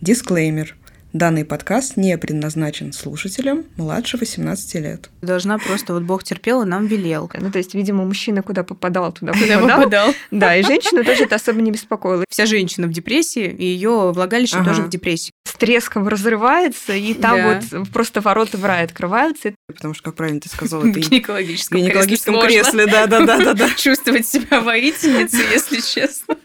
Дисклеймер. Данный подкаст не предназначен слушателям младше 18 лет. Должна просто, вот Бог терпел и нам велел. Ну, то есть, видимо, мужчина куда попадал, туда Куда попадал. попадал. Да, и женщину тоже это особо не беспокоило. Вся женщина в депрессии, и ее влагалище Ага. тоже в депрессии. С треском разрывается, и там Да. вот просто ворота в рай открываются. Потому что, как правильно ты сказала, В это в гинекологическом, гинекологическом кресле кресле. Да, да, да, да, да. сложно чувствовать себя воительницей, если честно.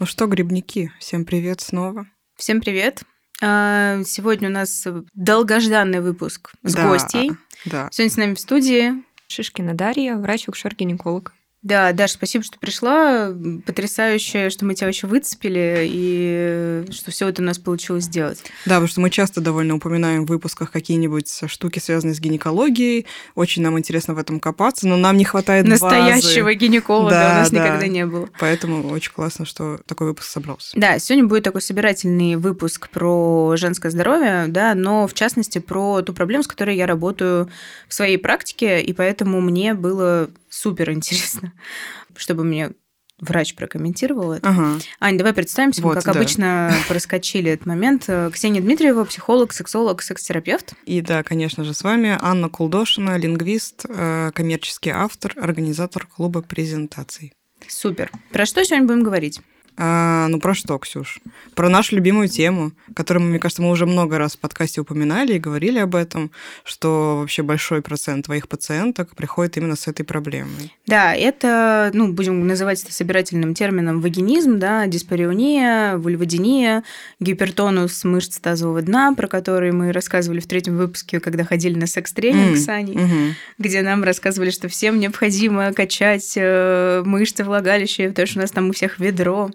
Ну что, грибники, всем привет снова. Всем привет. А, Сегодня у нас долгожданный выпуск с Да, гостей. Да. Сегодня с нами в студии Шишкина Дарья, врач-акушер-гинеколог. Да, Даша, спасибо, что пришла. Потрясающе, что мы тебя вообще выцепили и что все это у нас получилось сделать. Да, потому что мы часто довольно упоминаем в выпусках какие-нибудь штуки, связанные с гинекологией. Очень нам интересно в этом копаться, но нам не хватает Настоящего базы. гинеколога Да, у нас да. никогда не было. Поэтому очень классно, что такой выпуск собрался. Да, сегодня будет такой собирательный выпуск про женское здоровье, да, но в частности про ту проблему, с которой я работаю в своей практике, и поэтому мне было супер интересно, чтобы мне врач прокомментировал это. Ага. Ань, давай представимся. Мы, Вот, как да. обычно, проскочили этот момент. Ксения Дмитриева, психолог, сексолог, секс-терапевт. И да, конечно же, с вами Анна Кулдошина, лингвист, э, коммерческий автор, организатор клуба презентаций. Супер. Про что сегодня будем говорить? А, ну про что, Ксюш? Про нашу любимую тему, которую, мне кажется, мы уже много раз в подкасте упоминали и говорили об этом, что вообще большой процент твоих пациенток приходит именно с этой проблемой. Да, это, ну, будем называть это собирательным термином вагинизм, да, диспариония, вульводиния, гипертонус мышц тазового дна, про который мы рассказывали в третьем выпуске, когда ходили на секс-тренинг М, с Аней, мгм. где нам рассказывали, что всем необходимо качать э, мышцы влагалища, потому что у нас там у всех ведро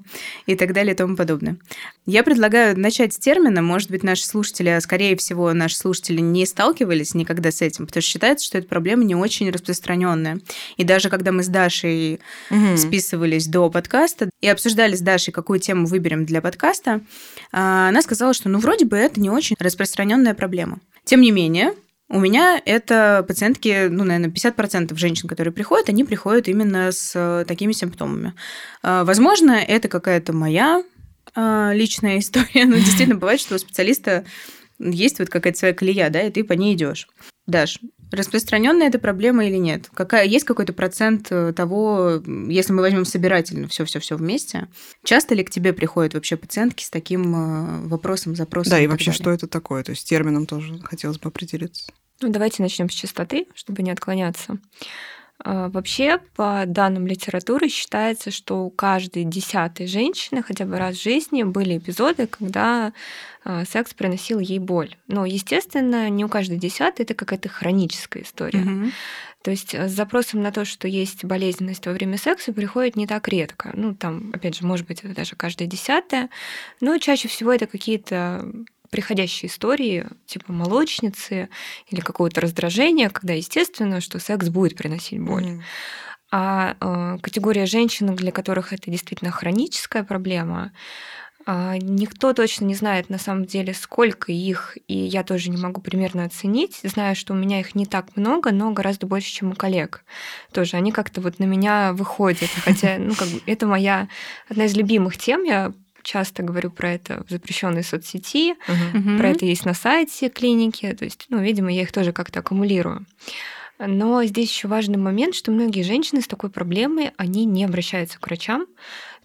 и так далее и тому подобное. Я предлагаю начать с термина. Может быть, наши слушатели, а скорее всего, наши слушатели не сталкивались никогда с этим, потому что считается, что эта проблема не очень распространенная. И даже когда мы с Дашей Мгм. списывались до подкаста и обсуждали с Дашей, какую тему выберем для подкаста, а, она сказала, что ну вроде бы это не очень распространенная проблема. Тем не менее, у меня это пациентки, ну, наверное, 50% женщин, которые приходят, они приходят именно с э, такими симптомами. А, Возможно, это какая-то моя а, личная история. Но действительно бывает, что у специалиста есть вот какая-то своя колея, да, и ты по ней идешь. Даш, распространенная эта проблема или нет? Какая, есть какой-то процент э, того, если мы возьмем собирательно все-все-все вместе, часто ли к тебе приходят вообще пациентки с таким э, вопросом, запросом? Да, и так вообще, далее? что это такое? То есть с термином тоже хотелось бы определиться. Ну, давайте начнем с чистоты, чтобы не отклоняться. А, Вообще, по данным литературы, считается, что у каждой десятой женщины хотя бы раз в жизни были эпизоды, когда а, секс приносил ей боль. Но, естественно, не у каждой десятой это какая-то хроническая история. Мгм. То есть э, с запросом на то, что есть болезненность во время секса, приходит не так редко. Ну, там, опять же, может быть, это даже каждая десятая. Но чаще всего это какие-то приходящие истории, типа молочницы или какого-то раздражения, когда естественно, что секс будет приносить боль. Мгм. А э, категория женщин, для которых это действительно хроническая проблема, а, никто точно не знает на самом деле, сколько их, и я тоже не могу примерно оценить. Знаю, что у меня их не так много, но гораздо больше, чем у коллег. Тоже они как-то вот на меня выходят. Хотя, ну, как бы это моя одна из любимых тем. Я часто говорю про это в запрещенной соцсети. Мгм. Про это есть на сайте клиники. То есть, ну, видимо, я их тоже как-то аккумулирую. Но здесь еще важный момент, что многие женщины с такой проблемой, они не обращаются к врачам.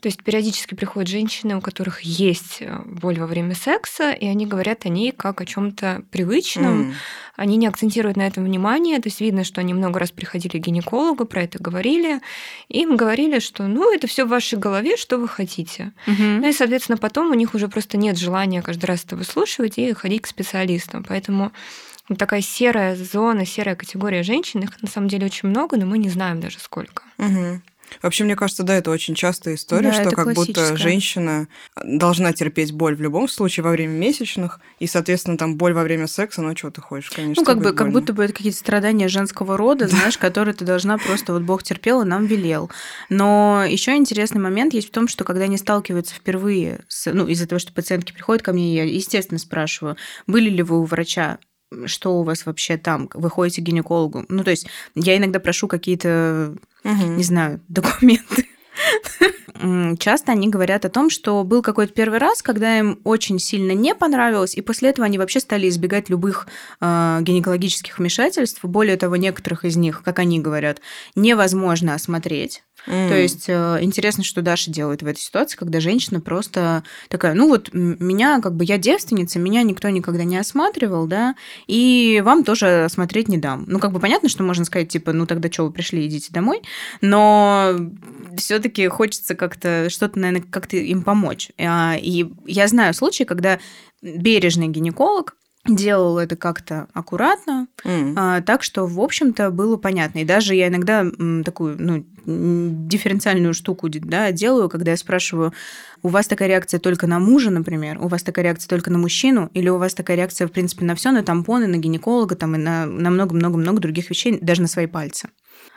То есть периодически приходят женщины, у которых есть э, боль во время секса, и они говорят о ней как о чем-то привычном. М. Они не акцентируют на этом внимание. То есть видно, что они много раз приходили к гинекологу, про это говорили. И им говорили, что ну, это все в вашей голове, что вы хотите. Мгм. Ну и, соответственно, потом у них уже просто нет желания каждый раз это выслушивать и ходить к специалистам. Поэтому такая серая зона, серая категория женщин, их на самом деле очень много, но мы не знаем даже сколько. Мгм. Вообще, мне кажется, да, это очень частая история, Да, что как будто женщина должна терпеть боль в любом случае во время месячных, и, соответственно, там боль во время секса, ну чего ты хочешь, конечно. Ну, как бы, будет как больно. будто бы это какие-то страдания женского рода, знаешь, которые ты должна просто, вот Бог терпел и нам велел. Но еще интересный момент есть в том, что когда они сталкиваются впервые, с, ну, из-за того, что пациентки приходят ко мне, я, естественно, спрашиваю, были ли вы у врача что у вас вообще там, вы ходите к гинекологу. Ну, то есть я иногда прошу какие-то, Угу. не знаю, документы. Часто они говорят о том, что был какой-то первый раз, когда им очень сильно не понравилось, и после этого они вообще стали избегать любых э, гинекологических вмешательств. Более того, некоторых из них, как они говорят, невозможно осмотреть. То есть э, интересно, что Даша делает в этой ситуации, когда женщина просто такая, ну вот меня, как бы я девственница, меня никто никогда не осматривал, да, и вам тоже осмотреть не дам. Ну, как бы понятно, что можно сказать, типа, ну тогда что вы пришли, идите домой, но все-таки хочется как-то что-то, наверное, как-то им помочь. А, И я знаю случаи, когда бережный гинеколог делал это как-то аккуратно, М. а, так что, в общем-то, было понятно. И даже я иногда м, такую, ну, дифференциальную штуку да, делаю, когда я спрашиваю, у вас такая реакция только на мужа, например, у вас такая реакция только на мужчину, или у вас такая реакция, в принципе, на все, на тампоны, на гинеколога, там, и на на много-много-много других вещей, даже на свои пальцы.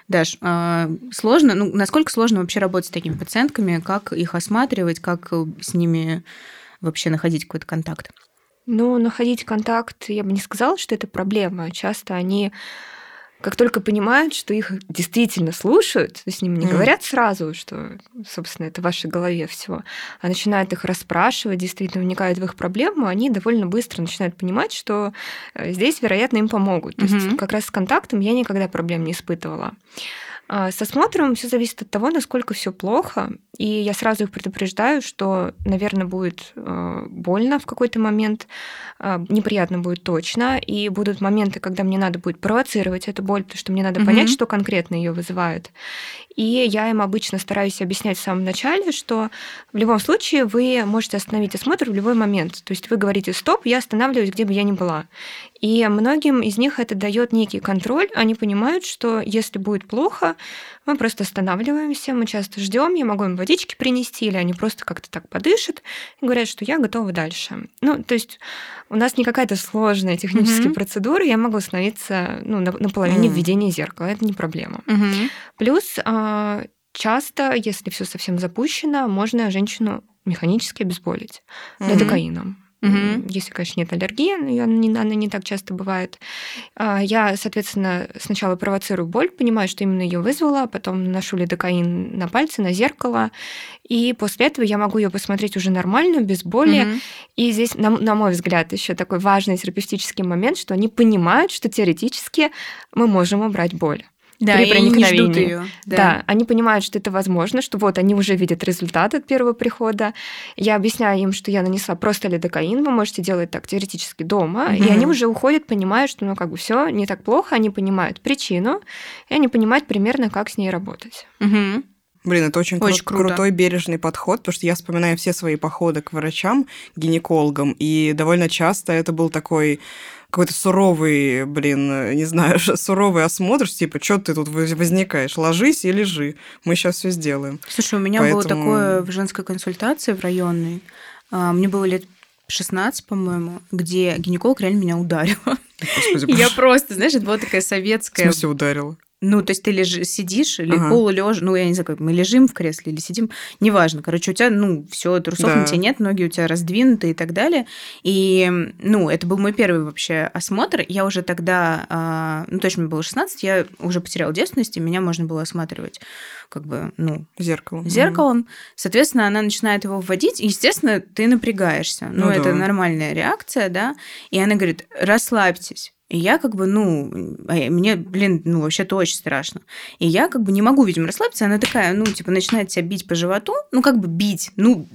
Даш, а, сложно, ну, насколько сложно вообще работать с такими пациентками, как их осматривать, как э, с ними вообще находить какой-то контакт? Ну, находить контакт, я бы не сказала, что это проблема. Часто они как только понимают, что их действительно слушают, то с ними не Мгм. говорят сразу, что, собственно, это в вашей голове всего, а начинают их расспрашивать, действительно вникают в их проблему, они довольно быстро начинают понимать, что э, здесь, вероятно, им помогут. То Мгм. есть как раз с контактом я никогда проблем не испытывала. А С осмотром все зависит от того, насколько все плохо. И я сразу их предупреждаю, что, наверное, будет э, больно в какой-то момент, э, неприятно будет точно, и будут моменты, когда мне надо будет провоцировать эту боль, потому что мне надо Мгм. понять, что конкретно ее вызывает. И я им обычно стараюсь объяснять в самом начале, что в любом случае вы можете остановить осмотр в любой момент. То есть вы говорите «стоп», я останавливаюсь, где бы я ни была. И многим из них это дает некий контроль. Они понимают, что если будет плохо, мы просто останавливаемся, мы часто ждем, я могу им водички принести, или они просто как-то так подышат и говорят, что я готова дальше. Ну, то есть у нас не какая-то сложная техническая Мгм. процедура, я могу остановиться ну, на, на половине Мгм. введения зеркала, это не проблема. Плюс а, часто, если все совсем запущено, можно женщину механически обезболить Мгм. лидокаином. Мгм. Если, конечно, нет аллергии, но её не- она не так часто бывает. А, Я, соответственно, сначала провоцирую боль, понимаю, что именно ее вызвало, потом наношу лидокаин на пальцы, на зеркало, и после этого я могу ее посмотреть уже нормальную, без боли. Мгм. И здесь, на, на мой взгляд, еще такой важный терапевтический момент, что они понимают, что теоретически мы можем убрать боль. Да, при и они не ждут проникновении. ее. Да. они понимают, что это возможно, что вот они уже видят результат от первого прихода. Я объясняю им, что я нанесла просто лидокаин, вы можете делать так теоретически дома, и Мгм. они уже уходят, понимая, что ну как бы все не так плохо, они понимают причину, и они понимают примерно, как с ней работать. Мгм. Блин, это очень, кру- Очень круто. крутой бережный подход, потому что я вспоминаю все свои походы к врачам, гинекологам, и довольно часто это был такой какой-то суровый, блин, э, не знаю, суровый осмотр, типа, что ты тут воз- возникаешь, ложись и лежи, мы сейчас все сделаем. Слушай, у меня было Поэтому- такое в женской консультации в районной. А, Мне было лет 16, по-моему, где гинеколог реально меня ударила. Господи, Я просто, знаешь, это была такая в советская... смысле ударила? Ну, то есть ты лежи, сидишь или Ага. полулежа, ну, я не знаю, как мы лежим в кресле или сидим, неважно. Короче, у тебя, ну, все, трусов Да. на тебе нет, ноги у тебя раздвинуты и так далее. И, ну, это был мой первый вообще осмотр. Я уже тогда, а, ну, точно мне было 16, я уже потеряла девственность, и меня можно было осматривать как бы, ну, Зеркало. зеркалом. Соответственно, она начинает его вводить, и, естественно, ты напрягаешься. Ну, Ну это да. нормальная реакция, да. И она говорит, расслабьтесь. И я как бы, ну, а мне, блин, ну, вообще-то очень страшно. И я как бы не могу, видимо, расслабиться. Она такая, ну, типа, начинает тебя бить по животу, ну, как бы бить, ну,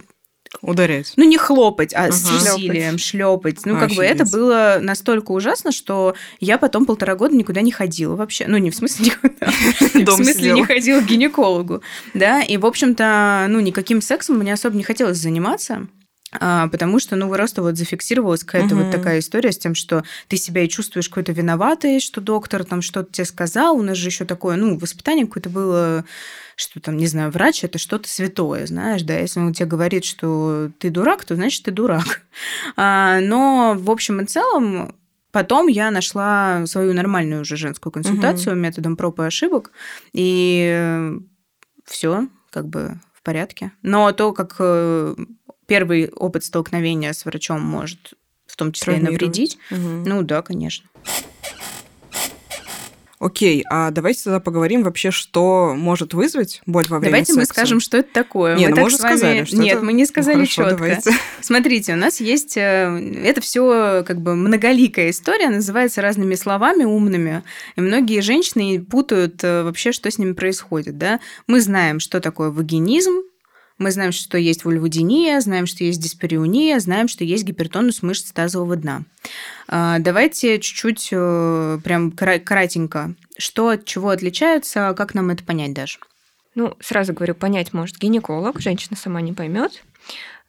Ударять. ну, не хлопать, а с Ага. усилием шлепать. Ну, как бы это Офигеть. было настолько ужасно, что я потом полтора года никуда не ходила вообще. Ну, не в смысле никуда. В смысле не ходила к гинекологу. Да, и, в общем-то, ну, никаким сексом мне особо не хотелось заниматься. А, потому что, ну, просто вот зафиксировалась какая-то Мгм. вот такая история с тем, что ты себя и чувствуешь какой-то виноватой, что доктор там что-то тебе сказал. У нас же еще такое, ну, воспитание какое-то было, что там, не знаю, врач это что-то святое, знаешь, да, если он тебе говорит, что ты дурак, то значит ты дурак. А, но, в общем и целом, Потом я нашла свою нормальную уже женскую консультацию методом проб и ошибок, и все как бы в порядке. Но то, как э, первый опыт столкновения с врачом может в том числе и навредить. Угу. Ну да, конечно. Окей, а давайте тогда поговорим вообще, что может вызвать боль во время Давайте секса. мы скажем, что это такое. Нет, мы ну мы уже вами... сказали, что Нет, это... мы не сказали ну, хорошо, четко. Давайте. Смотрите, у нас есть... э, Это все как бы многоликая история, называется разными словами умными, и многие женщины путают э, вообще, что с ними происходит, да. Мы знаем, что такое вагинизм, мы знаем, что есть вульводиния, знаем, что есть диспариуния, знаем, что есть гипертонус мышц тазового дна. А, давайте чуть-чуть э, прям кратенько. Что от чего отличается, как нам это понять даже? Ну, сразу говорю, понять может гинеколог, женщина сама не поймет.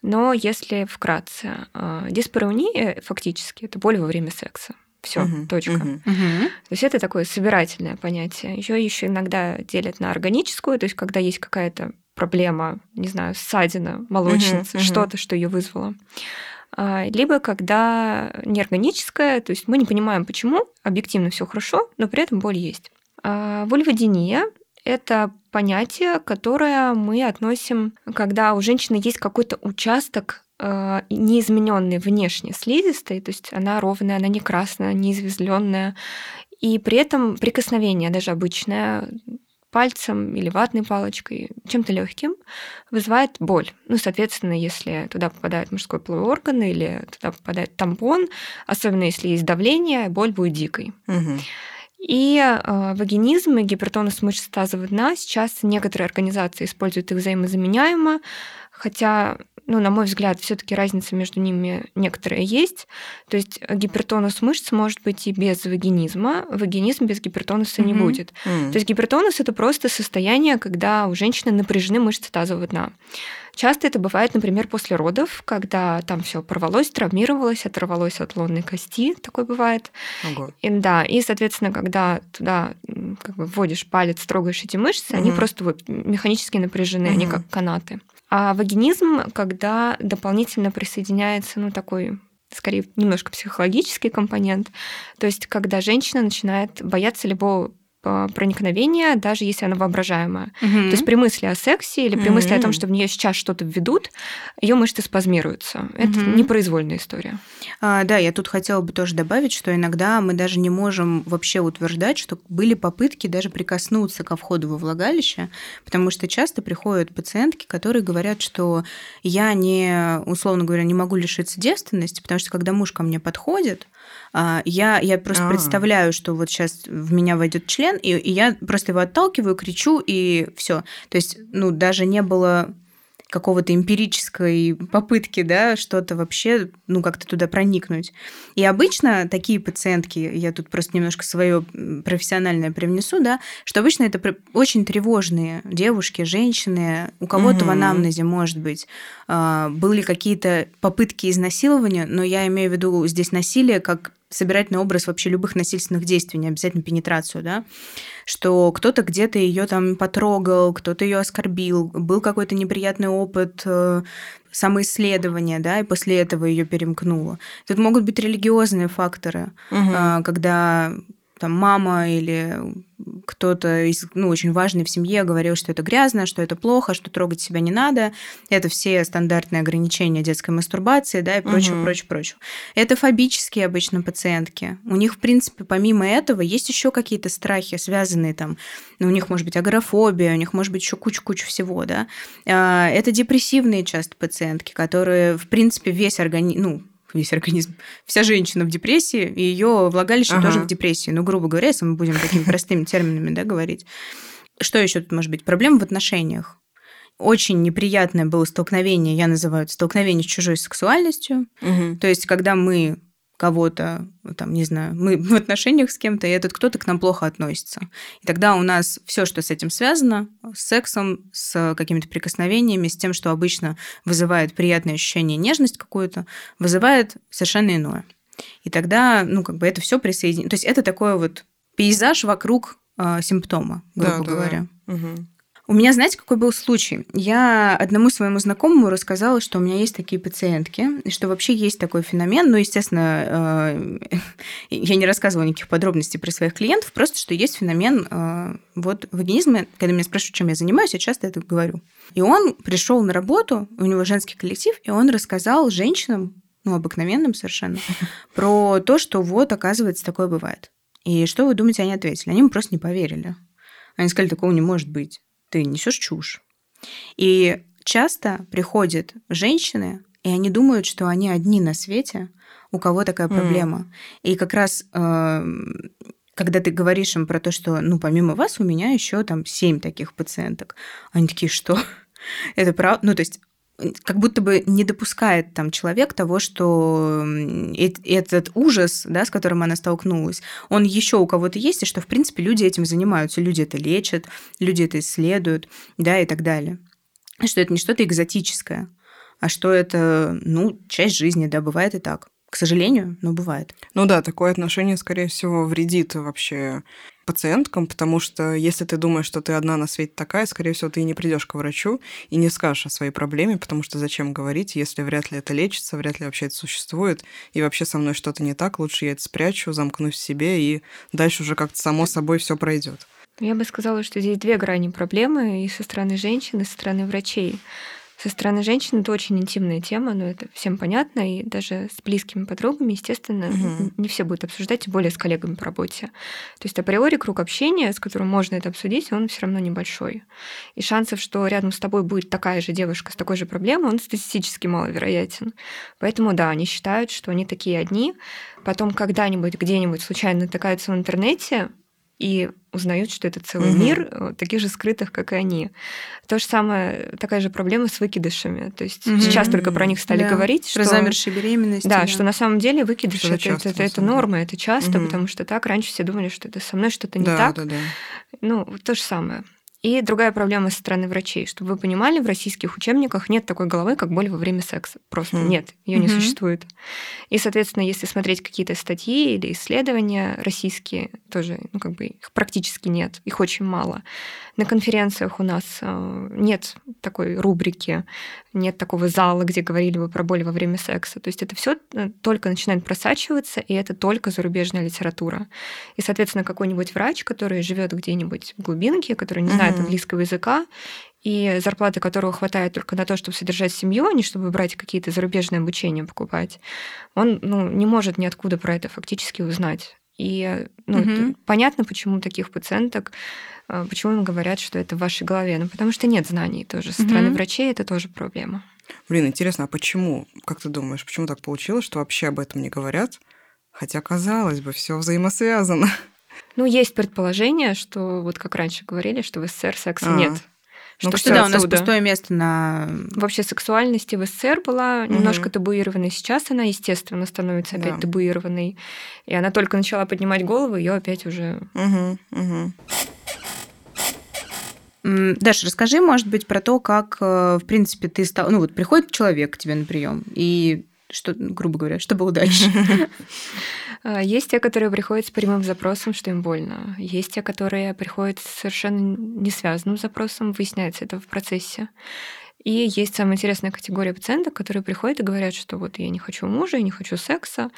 Но если вкратце, э, диспаруния фактически это боль во время секса. Все, угу, точка. Угу. То есть это такое собирательное понятие. Ее еще иногда делят на органическую, то есть когда есть какая-то проблема, не знаю, ссадина, молочница, угу, что-то, что ее вызвало. А, либо когда неорганическая, то есть мы не понимаем, почему, объективно все хорошо, но при этом боль есть. А, вульводиния – это понятие, которое мы относим, когда у женщины есть какой-то участок а, неизмененный внешне слизистой, то есть она ровная, она не красная, не извезленная, и при этом прикосновение даже обычное пальцем или ватной палочкой, чем-то легким, вызывает боль. Ну, соответственно, если туда попадает мужской половой орган или туда попадает тампон, особенно если есть давление, боль будет дикой. Угу. И э, вагинизм и гипертонус мышц тазового дна сейчас некоторые организации используют их взаимозаменяемо, хотя ну, на мой взгляд, все-таки разница между ними некоторая есть. То есть гипертонус мышц может быть и без вагинизма, вагинизм без гипертонуса mm-hmm. не будет. Mm-hmm. То есть гипертонус это просто состояние, когда у женщины напряжены мышцы тазового дна. Часто это бывает, например, после родов, когда там все порвалось, травмировалось, оторвалось от лонной кости, такое бывает. Ого. И, да, и, соответственно, когда туда как бы вводишь палец, трогаешь эти мышцы, угу. они просто вот механически напряжены, угу. они как канаты. А вагинизм, когда дополнительно присоединяется, ну, такой скорее немножко психологический компонент, то есть когда женщина начинает бояться любого проникновения, даже если она воображаемая. Угу. То есть при мысли о сексе или при угу. мысли о том, что в нее сейчас что-то введут, ее мышцы спазмируются. Это угу. непроизвольная история. А, да, я тут хотела бы тоже добавить, что иногда мы даже не можем вообще утверждать, что были попытки даже прикоснуться ко входу во влагалище, потому что часто приходят пациентки, которые говорят, что я не, условно говоря, не могу лишиться девственности, потому что когда муж ко мне подходит, я, я просто А-а-а. представляю, что вот сейчас в меня войдет член, и, и я просто его отталкиваю, кричу, и все. То есть, ну, даже не было какого-то эмпирической попытки, да, что-то вообще, ну, как-то туда проникнуть. И обычно такие пациентки, я тут просто немножко свое профессиональное привнесу, да, что обычно это очень тревожные девушки, женщины, у кого-то угу. в анамнезе, может быть, а, были какие-то попытки изнасилования, но я имею в виду здесь насилие как собирательный образ вообще любых насильственных действий, не обязательно пенетрацию, да, что кто-то где-то ее там потрогал, кто-то ее оскорбил, был какой-то неприятный опыт э, самоисследования, да, и после этого ее перемкнуло. Тут могут быть религиозные факторы, угу. когда там мама или кто-то из, ну, очень важный в семье говорил, что это грязно, что это плохо, что трогать себя не надо. Это все стандартные ограничения детской мастурбации, да, и прочего, угу. прочего, прочего. Это фобические обычно пациентки. У них, в принципе, помимо этого, есть еще какие-то страхи, связанные там, ну, у них может быть агорафобия, у них может быть еще куча-куча всего, да. А, это депрессивные часто пациентки, которые, в принципе, весь организм, ну, весь организм. Вся женщина в депрессии, и ее влагалище ага. тоже в депрессии. Ну, грубо говоря, если мы будем такими простыми терминами да, говорить. Что еще тут может быть? Проблема в отношениях. Очень неприятное было столкновение, я называю это столкновение с чужой сексуальностью. Угу. То есть, когда мы кого-то, там, не знаю, мы в отношениях с кем-то, и этот кто-то к нам плохо относится. И тогда у нас все, что с этим связано, с сексом, с какими-то прикосновениями, с тем, что обычно вызывает приятное ощущение, нежность какую-то, вызывает совершенно иное. И тогда, ну, как бы это все присоединено. То есть это такой вот пейзаж вокруг э, симптома, грубо да, говоря. Да. Угу. У меня, знаете, какой был случай? Я одному своему знакомому рассказала, что у меня есть такие пациентки, и что вообще есть такой феномен. Ну, естественно, э, я не рассказывала никаких подробностей про своих клиентов, просто что есть феномен э, вот вагинизма. Когда меня спрашивают, чем я занимаюсь, я часто это говорю. И он пришел на работу, у него женский коллектив, и он рассказал женщинам, ну, обыкновенным совершенно, про то, что вот, оказывается, такое бывает. И что вы думаете, они ответили? Они ему просто не поверили. Они сказали, такого не может быть. Ты несешь чушь. И часто приходят женщины, и они думают, что они одни на свете, у кого такая проблема. Mm. И как раз э, когда ты говоришь им про то, что, ну, помимо вас, у меня еще там семь таких пациенток, они такие, что? Это правда? Ну, то есть как будто бы не допускает там человек того, что этот ужас, да, с которым она столкнулась, он еще у кого-то есть, и что, в принципе, люди этим занимаются, люди это лечат, люди это исследуют, да, и так далее. Что это не что-то экзотическое, а что это, ну, часть жизни, да, бывает и так. К сожалению, но бывает. Ну да, такое отношение, скорее всего, вредит вообще пациенткам, потому что если ты думаешь, что ты одна на свете такая, скорее всего, ты и не придешь к врачу и не скажешь о своей проблеме, потому что зачем говорить, если вряд ли это лечится, вряд ли вообще это существует, и вообще со мной что-то не так, лучше я это спрячу, замкнусь в себе, и дальше уже как-то само собой все пройдет. Я бы сказала, что здесь две грани проблемы и со стороны женщин, и со стороны врачей. Со стороны женщин это очень интимная тема, но это всем понятно, и даже с близкими подругами, естественно, угу. не все будут обсуждать, тем более с коллегами по работе. То есть априори круг общения, с которым можно это обсудить, он все равно небольшой. И шансов, что рядом с тобой будет такая же девушка с такой же проблемой, он статистически маловероятен. Поэтому да, они считают, что они такие одни. Потом когда-нибудь, где-нибудь случайно натыкаются в интернете, и узнают, что это целый угу. мир э, таких же скрытых, как и они. То же самое, такая же проблема с выкидышами. То есть угу. сейчас только про них стали да. говорить. Про что, замершие беременности. Да, да, что на самом деле выкидыши это, часто, это, это норма, это часто, угу. потому что так раньше все думали, что это со мной что-то не да, так. Да, да. Ну, то же самое. И другая проблема со стороны врачей. Чтобы вы понимали, в российских учебниках нет такой головы, как боль во время секса. Просто mm. нет, ее mm-hmm. не существует. И, соответственно, если смотреть какие-то статьи или исследования российские, тоже, ну, как бы их практически нет, их очень мало. На конференциях у нас э, нет такой рубрики, нет такого зала, где говорили бы про боль во время секса. То есть это все э, только начинает просачиваться, и это только зарубежная литература. И, соответственно, какой-нибудь врач, который живет где-нибудь в глубинке, который не знает английского языка, и зарплаты которого хватает только на то, чтобы содержать семью, а не чтобы брать какие-то зарубежные обучения покупать, он ну, не может ниоткуда про это фактически узнать. И ну, угу. понятно, почему таких пациенток, а, почему им говорят, что это в вашей голове. Ну, потому что нет знаний тоже. Со стороны угу. врачей это тоже проблема. Блин, интересно, а почему? Как ты думаешь, почему так получилось, что вообще об этом не говорят? Хотя, казалось бы, все взаимосвязано. Ну, есть предположение, что вот как раньше говорили, что в СССР секса а, нет. Ну, что да, у нас пустое место на... Вообще сексуальности в СССР была угу. немножко табуированной. Сейчас она, естественно, становится опять да. табуированной. И она только начала поднимать голову, ее опять уже... Угу, угу. Даша, расскажи, может быть, про то, как, э, в принципе, ты стал... Ну, вот приходит человек к тебе на прием, и что, грубо говоря, что было дальше? А, есть те, которые приходят с прямым запросом, что им больно. Есть те, которые приходят с совершенно не связанным запросом, выясняется это в процессе. И есть самая интересная категория пациентов, которые приходят и говорят, что вот я не хочу мужа, я не хочу секса,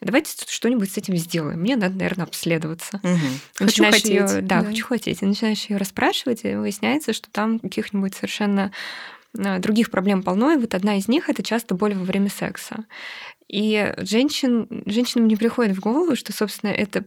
давайте что-нибудь с этим сделаем. Мне надо, наверное, обследоваться. Угу. Хочу хотеть. Её, да, да, хочу хотеть. И начинаешь ее расспрашивать, и выясняется, что там каких-нибудь совершенно а, других проблем полно, и вот одна из них это часто боль во время секса. И женщин, женщинам не приходит в голову, что, собственно, это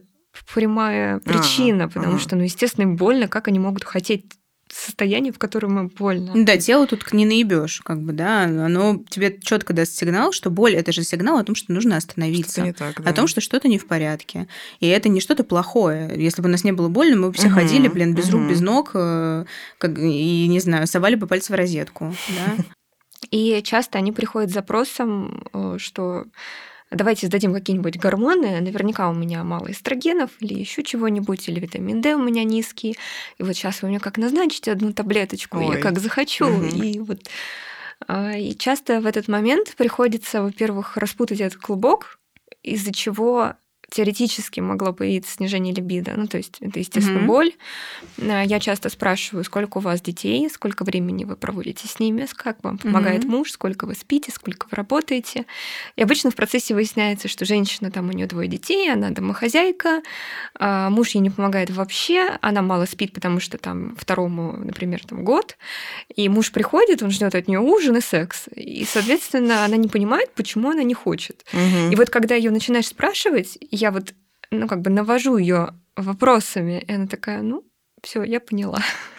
прямая причина, а, потому а. что, ну, естественно, им больно, как они могут хотеть состояние, в котором им больно. Да, тело тут не наебешь, как бы, да, оно тебе четко даст сигнал, что боль это же сигнал о том, что нужно остановиться, не так, да. о том, что что-то не в порядке. И это не что-то плохое. Если бы у нас не было больно, мы бы все угу, ходили, блин, без угу. рук, без ног, э, как, и, не знаю, совали бы пальцы в розетку, да. И часто они приходят с запросом, э, что давайте сдадим какие-нибудь гормоны, наверняка у меня мало эстрогенов или еще чего-нибудь, или витамин D у меня низкий, и вот сейчас вы мне как назначите одну таблеточку, Ой. я как захочу, угу. и вот а, и часто в этот момент приходится, во-первых, распутать этот клубок, из-за чего теоретически могло появиться снижение либидо. Ну, то есть это, естественно, mm-hmm. боль. А, я часто спрашиваю, сколько у вас детей, сколько времени вы проводите с ними, как вам помогает mm-hmm. муж, сколько вы спите, сколько вы работаете. И обычно в процессе выясняется, что женщина, там у нее двое детей, она домохозяйка, а муж ей не помогает вообще, она мало спит, потому что там второму, например, там год, и муж приходит, он ждет от нее ужин и секс. И, соответственно, она не понимает, почему она не хочет. Mm-hmm. И вот когда ее начинаешь спрашивать, я вот, ну, как бы навожу ее вопросами, и она такая, ну, все, я поняла.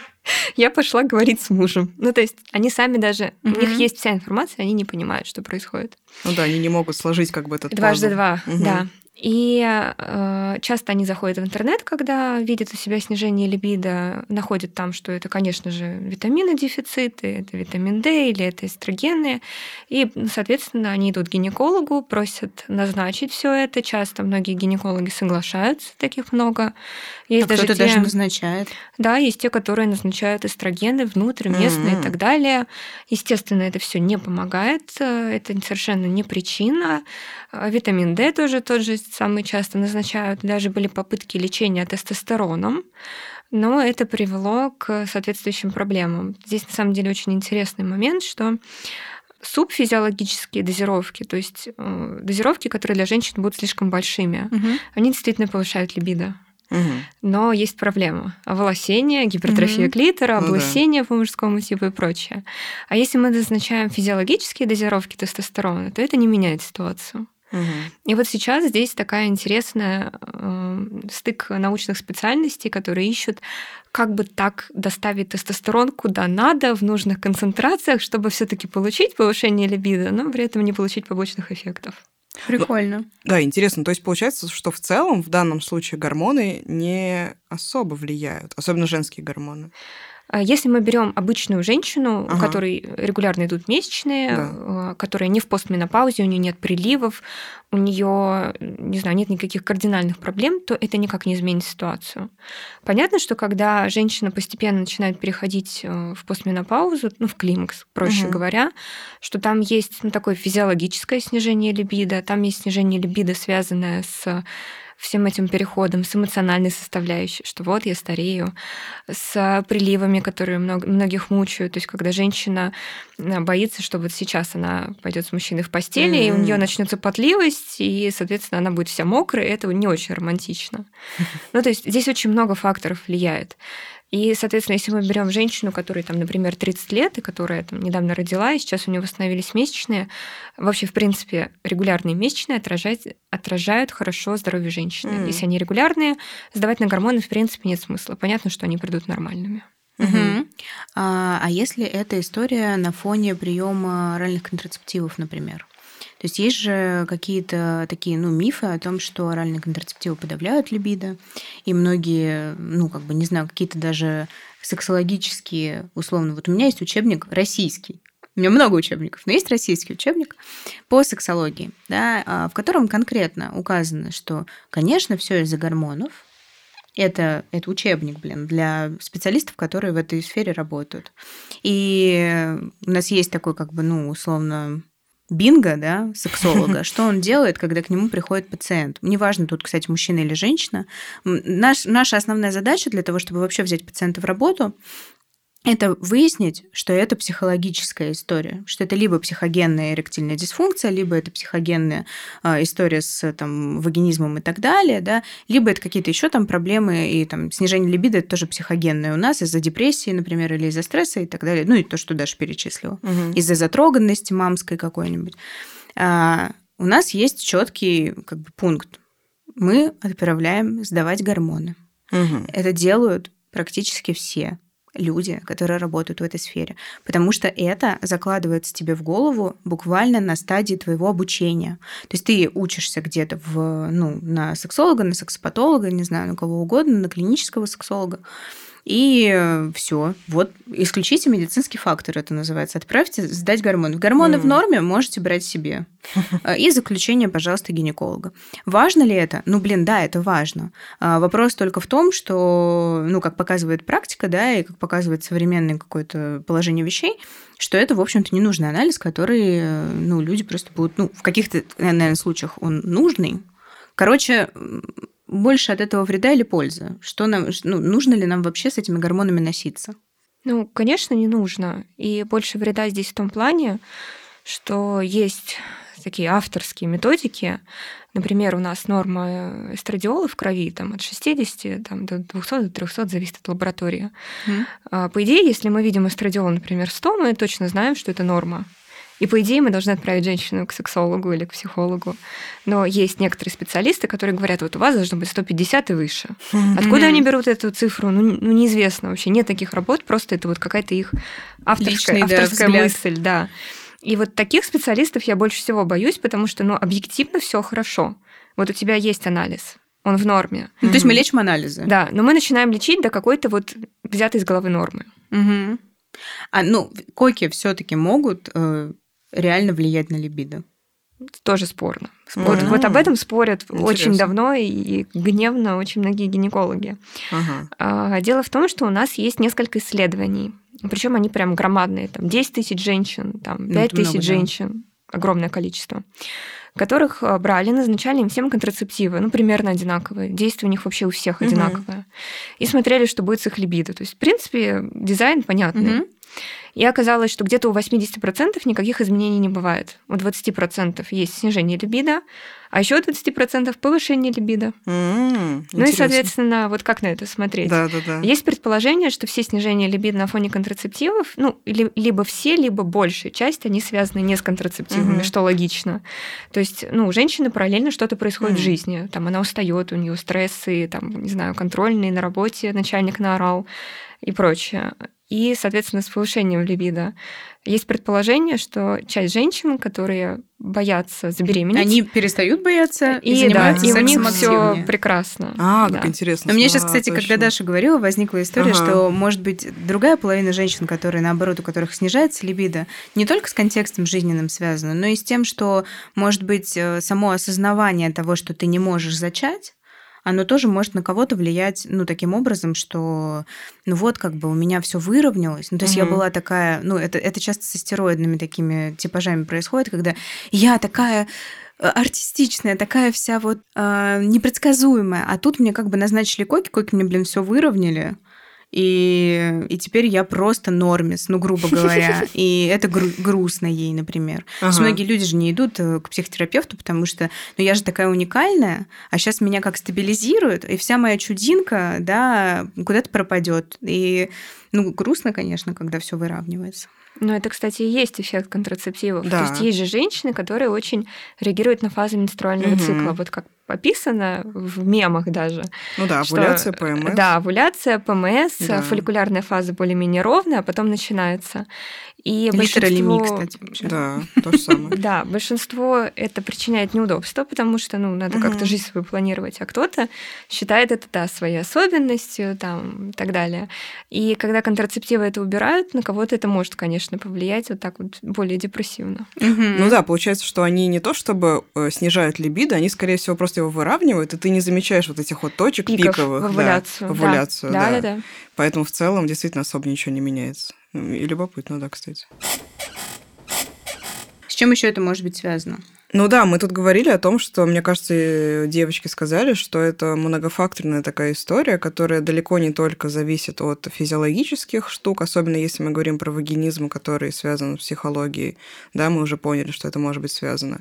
я пошла говорить с мужем. Ну, то есть они сами даже, mm-hmm. у них есть вся информация, они не понимают, что происходит. Ну да, они не могут сложить как бы этот Дважды два, mm-hmm. да. И э, часто они заходят в интернет, когда видят у себя снижение либидо, находят там, что это, конечно же, витамины дефициты, это витамин D или это эстрогены. И, соответственно, они идут к гинекологу, просят назначить все это. Часто многие гинекологи соглашаются, таких много. Есть а даже кто-то те, даже назначает. Да, есть те, которые назначают эстрогены внутриместные mm-hmm. и так далее. Естественно, это все не помогает, э, это совершенно не причина. А витамин D тоже тот же самый часто назначают. Даже были попытки лечения тестостероном, но это привело к соответствующим проблемам. Здесь на самом деле очень интересный момент, что субфизиологические дозировки, то есть э, дозировки, которые для женщин будут слишком большими, угу. они действительно повышают либидо. Угу. Но есть проблема. Оволосение, гипертрофия угу. клитора, облысение ну, да. по мужскому типу и прочее. А если мы назначаем физиологические дозировки тестостерона, то это не меняет ситуацию. Угу. И вот сейчас здесь такая интересная э, стык научных специальностей, которые ищут, как бы так доставить тестостерон куда надо, в нужных концентрациях, чтобы все-таки получить повышение либидо, но при этом не получить побочных эффектов. Прикольно. Ну, да, интересно. То есть получается, что в целом в данном случае гормоны не особо влияют, особенно женские гормоны. А если мы берем обычную женщину, ага. у которой регулярно идут месячные, да. А, которая не в постменопаузе, у нее нет приливов, у нее, не знаю, нет никаких кардинальных проблем, то это никак не изменит ситуацию. Понятно, что когда женщина постепенно начинает переходить э, в постменопаузу, ну, в климакс, проще угу. говоря, что там есть ну, такое физиологическое снижение либидо, там есть снижение либидо, связанное с всем этим переходом, с эмоциональной составляющей, что вот я старею, с приливами, которые много, многих мучают. То есть, когда женщина э, боится, что вот сейчас она пойдет с мужчиной в постели, mm-hmm. и у нее начнется потливость, и, соответственно, она будет вся мокрая, и это не очень романтично. Ну, то есть здесь очень много факторов влияет. И, соответственно, если мы берем женщину, которой, там, например, 30 лет, и которая там, недавно родила, и сейчас у нее восстановились месячные, вообще, в принципе, регулярные месячные отражают, отражают хорошо здоровье женщины. Mm. Если они регулярные, сдавать на гормоны, в принципе, нет смысла. Понятно, что они придут нормальными. Угу. А, а если эта история на фоне приема оральных контрацептивов, например? То есть есть же какие-то такие ну, мифы о том, что оральные контрацептивы подавляют либидо, и многие, ну, как бы, не знаю, какие-то даже сексологические, условно, вот у меня есть учебник российский, у меня много учебников, но есть российский учебник по сексологии, да, а, в котором конкретно указано, что, конечно, все из-за гормонов. Это, это учебник, блин, для специалистов, которые в этой сфере работают. И у нас есть такой, как бы, ну, условно, бинго, да, сексолога, что он делает, когда к нему приходит пациент. Неважно тут, кстати, мужчина или женщина. Наш, наша основная задача для того, чтобы вообще взять пациента в работу, это выяснить, что это психологическая история, что это либо психогенная эректильная дисфункция, либо это психогенная э, история с там, вагинизмом и так далее, да, либо это какие-то еще там проблемы, и там снижение либидо это тоже психогенное у нас из-за депрессии, например, или из-за стресса и так далее, ну и то, что Даша перечислила, угу. из-за затроганности мамской какой-нибудь. А, у нас есть четкий как бы, пункт. Мы отправляем сдавать гормоны. Угу. Это делают практически все люди, которые работают в этой сфере, потому что это закладывается тебе в голову буквально на стадии твоего обучения. То есть ты учишься где-то в, ну, на сексолога, на сексопатолога, не знаю, на кого угодно, на клинического сексолога, и все. Вот исключите медицинский фактор, это называется. Отправьте сдать гормоны. Гормоны mm. в норме можете брать себе. И заключение, пожалуйста, гинеколога. Важно ли это? Ну, блин, да, это важно. А, вопрос только в том, что, ну, как показывает практика, да, и как показывает современное какое-то положение вещей, что это, в общем-то, ненужный анализ, который, ну, люди просто будут, ну, в каких-то, наверное, случаях он нужный, Короче, больше от этого вреда или польза? Что нам, ну, нужно ли нам вообще с этими гормонами носиться? Ну, конечно, не нужно. И больше вреда здесь в том плане, что есть такие авторские методики. Например, у нас норма эстрадиола в крови там, от 60 там, до 200 до 300 зависит от лаборатории. Mm. По идее, если мы видим эстрадиол, например, 100, мы точно знаем, что это норма. И, по идее, мы должны отправить женщину к сексологу или к психологу. Но есть некоторые специалисты, которые говорят, вот у вас должно быть 150 и выше. Откуда они берут эту цифру? Ну, ну неизвестно вообще. Нет таких работ, просто это вот какая-то их авторская, Личный, авторская да, мысль. Да. И вот таких специалистов я больше всего боюсь, потому что, ну, объективно все хорошо. Вот у тебя есть анализ, он в норме. Ну, то есть мы лечим анализы. Да, но мы начинаем лечить до какой-то вот взятой из головы нормы. Угу. А, ну, койки все-таки могут э, реально влиять на либидо? Тоже спорно. Спор... Mm-hmm. Вот об этом спорят Интересно. очень давно и гневно очень многие гинекологи. Uh-huh. Дело в том, что у нас есть несколько исследований. Причем они прям громадные. Там 10 тысяч женщин, там 5 тысяч много, женщин. Да. Огромное количество которых а, брали, назначали им всем контрацептивы, ну, примерно одинаковые. Действие у них вообще у всех одинаковое. Угу. И смотрели, что будет с их либидо. То есть, в принципе, дизайн понятный. Угу. И оказалось, что где-то у 80% никаких изменений не бывает. У 20% есть снижение либидо, а еще у 20% повышение либидо. Mm, ну и, соответственно, вот как на это смотреть? Да, да, да. Есть предположение, что все снижения либидо на фоне контрацептивов, ну, либо все, либо большая часть, они связаны не с контрацептивами, mm-hmm. что логично. То есть, ну, у женщины параллельно что-то происходит mm-hmm. в жизни. Там она устает, у нее стрессы, там, не знаю, контрольные на работе, начальник наорал и прочее и, соответственно, с повышением либидо. Есть предположение, что часть женщин, которые боятся забеременеть... Они перестают бояться и, и занимаются да, и у них все прекрасно. А, да. как интересно. Но мне сейчас, кстати, точно. когда Даша говорила, возникла история, ага. что, может быть, другая половина женщин, которые, наоборот, у которых снижается либидо, не только с контекстом жизненным связано, но и с тем, что, может быть, э, само осознавание того, что ты не можешь зачать, оно тоже может на кого-то влиять, ну, таким образом, что, ну, вот, как бы у меня все выровнялось. Ну, то есть угу. я была такая, ну, это, это часто со стероидными такими типажами происходит, когда я такая э, артистичная, такая вся вот э, непредсказуемая. А тут мне как бы назначили койки, койки мне, блин, все выровняли. И, и теперь я просто нормис, ну, грубо говоря. И это гру- грустно ей, например. Ага. То многие люди же не идут э, к психотерапевту, потому что, ну, я же такая уникальная, а сейчас меня как стабилизируют, и вся моя чудинка, да, куда-то пропадет. И, ну, грустно, конечно, когда все выравнивается. Ну, это, кстати, и есть эффект контрацептивов. Да. То есть есть же женщины, которые очень реагируют на фазы менструального угу. цикла. Вот как описано в мемах даже. Ну да, овуляция, что, ПМС. Да, овуляция, ПМС, да. фолликулярная фаза более-менее ровная, а потом начинается. И большинство... кстати, вообще. Да, то же самое. Да, большинство это причиняет неудобства, потому что, ну, надо как-то жизнь свою планировать, а кто-то считает это, да, своей особенностью, там, и так далее. И когда контрацептивы это убирают, на кого-то это может, конечно, повлиять вот так вот более депрессивно. Ну да, получается, что они не то чтобы э, снижают либидо, они, скорее всего, просто его выравнивают, и ты не замечаешь вот этих вот точек Пиков пиковых. Овуляцию. Да, да, да. Поэтому в целом действительно особо ничего не меняется. И любопытно, да, кстати. С чем еще это может быть связано? Ну да, мы тут говорили о том, что, мне кажется, девочки сказали, что это многофакторная такая история, которая далеко не только зависит от физиологических штук, особенно если мы говорим про вагинизм, который связан с психологией. Да, мы уже поняли, что это может быть связано.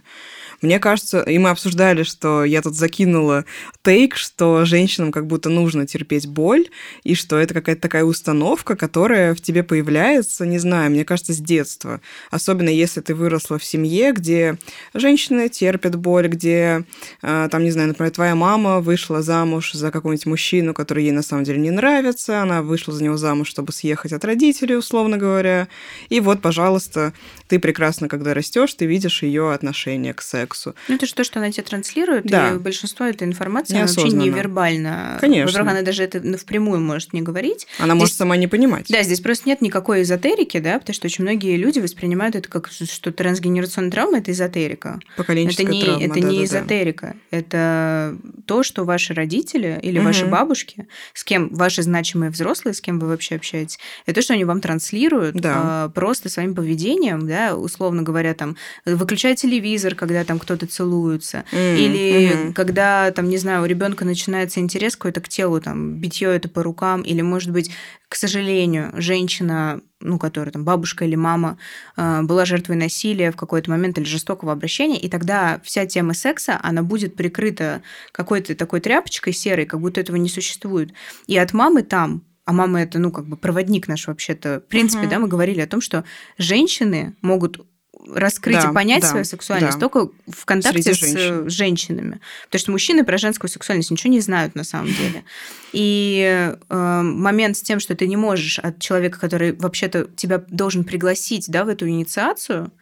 Мне кажется, и мы обсуждали, что я тут закинула тейк, что женщинам как будто нужно терпеть боль, и что это какая-то такая установка, которая в тебе появляется, не знаю, мне кажется, с детства. Особенно если ты выросла в семье, где женщина женщины терпят боль, где, а, там, не знаю, например, твоя мама вышла замуж за какого-нибудь мужчину, который ей на самом деле не нравится, она вышла за него замуж, чтобы съехать от родителей, условно говоря. И вот, пожалуйста, ты прекрасно, когда растешь, ты видишь ее отношение к сексу. Ну, это же то, что она тебе транслирует, да. и большинство этой информации она вообще невербально. Конечно. Во-первых, она даже это впрямую может не говорить. Она здесь... может сама не понимать. Да, здесь просто нет никакой эзотерики, да, потому что очень многие люди воспринимают это как что трансгенерационная травма – это эзотерика. Поколенческая это не, травма, это не да-да-да. эзотерика. Это то, что ваши родители или ваши Мгм. бабушки, с кем ваши значимые взрослые, с кем вы вообще общаетесь, это то, что они вам транслируют Да. а, просто своим поведением, да, условно говоря, там, выключай телевизор, когда там кто-то целуется, М, или мгм. когда, там, не знаю, у ребенка начинается интерес какой-то к телу, там, битье это по рукам, или, может быть, к сожалению, женщина, ну, которая там бабушка или мама, э, была жертвой насилия в какой-то момент или жестокого обращения, и тогда вся тема секса, она будет прикрыта какой-то такой тряпочкой серой, как будто этого не существует. И от мамы там а мама это, ну, как бы проводник наш вообще-то. В принципе, Мгм. да, мы говорили о том, что женщины могут раскрыть Да, и понять да, свою сексуальность да. только в контакте Среди с э, женщин. женщинами. Потому что мужчины про женскую сексуальность ничего не знают на самом деле. И э, момент с тем, что ты не можешь от человека, который вообще-то тебя должен пригласить да, в эту инициацию,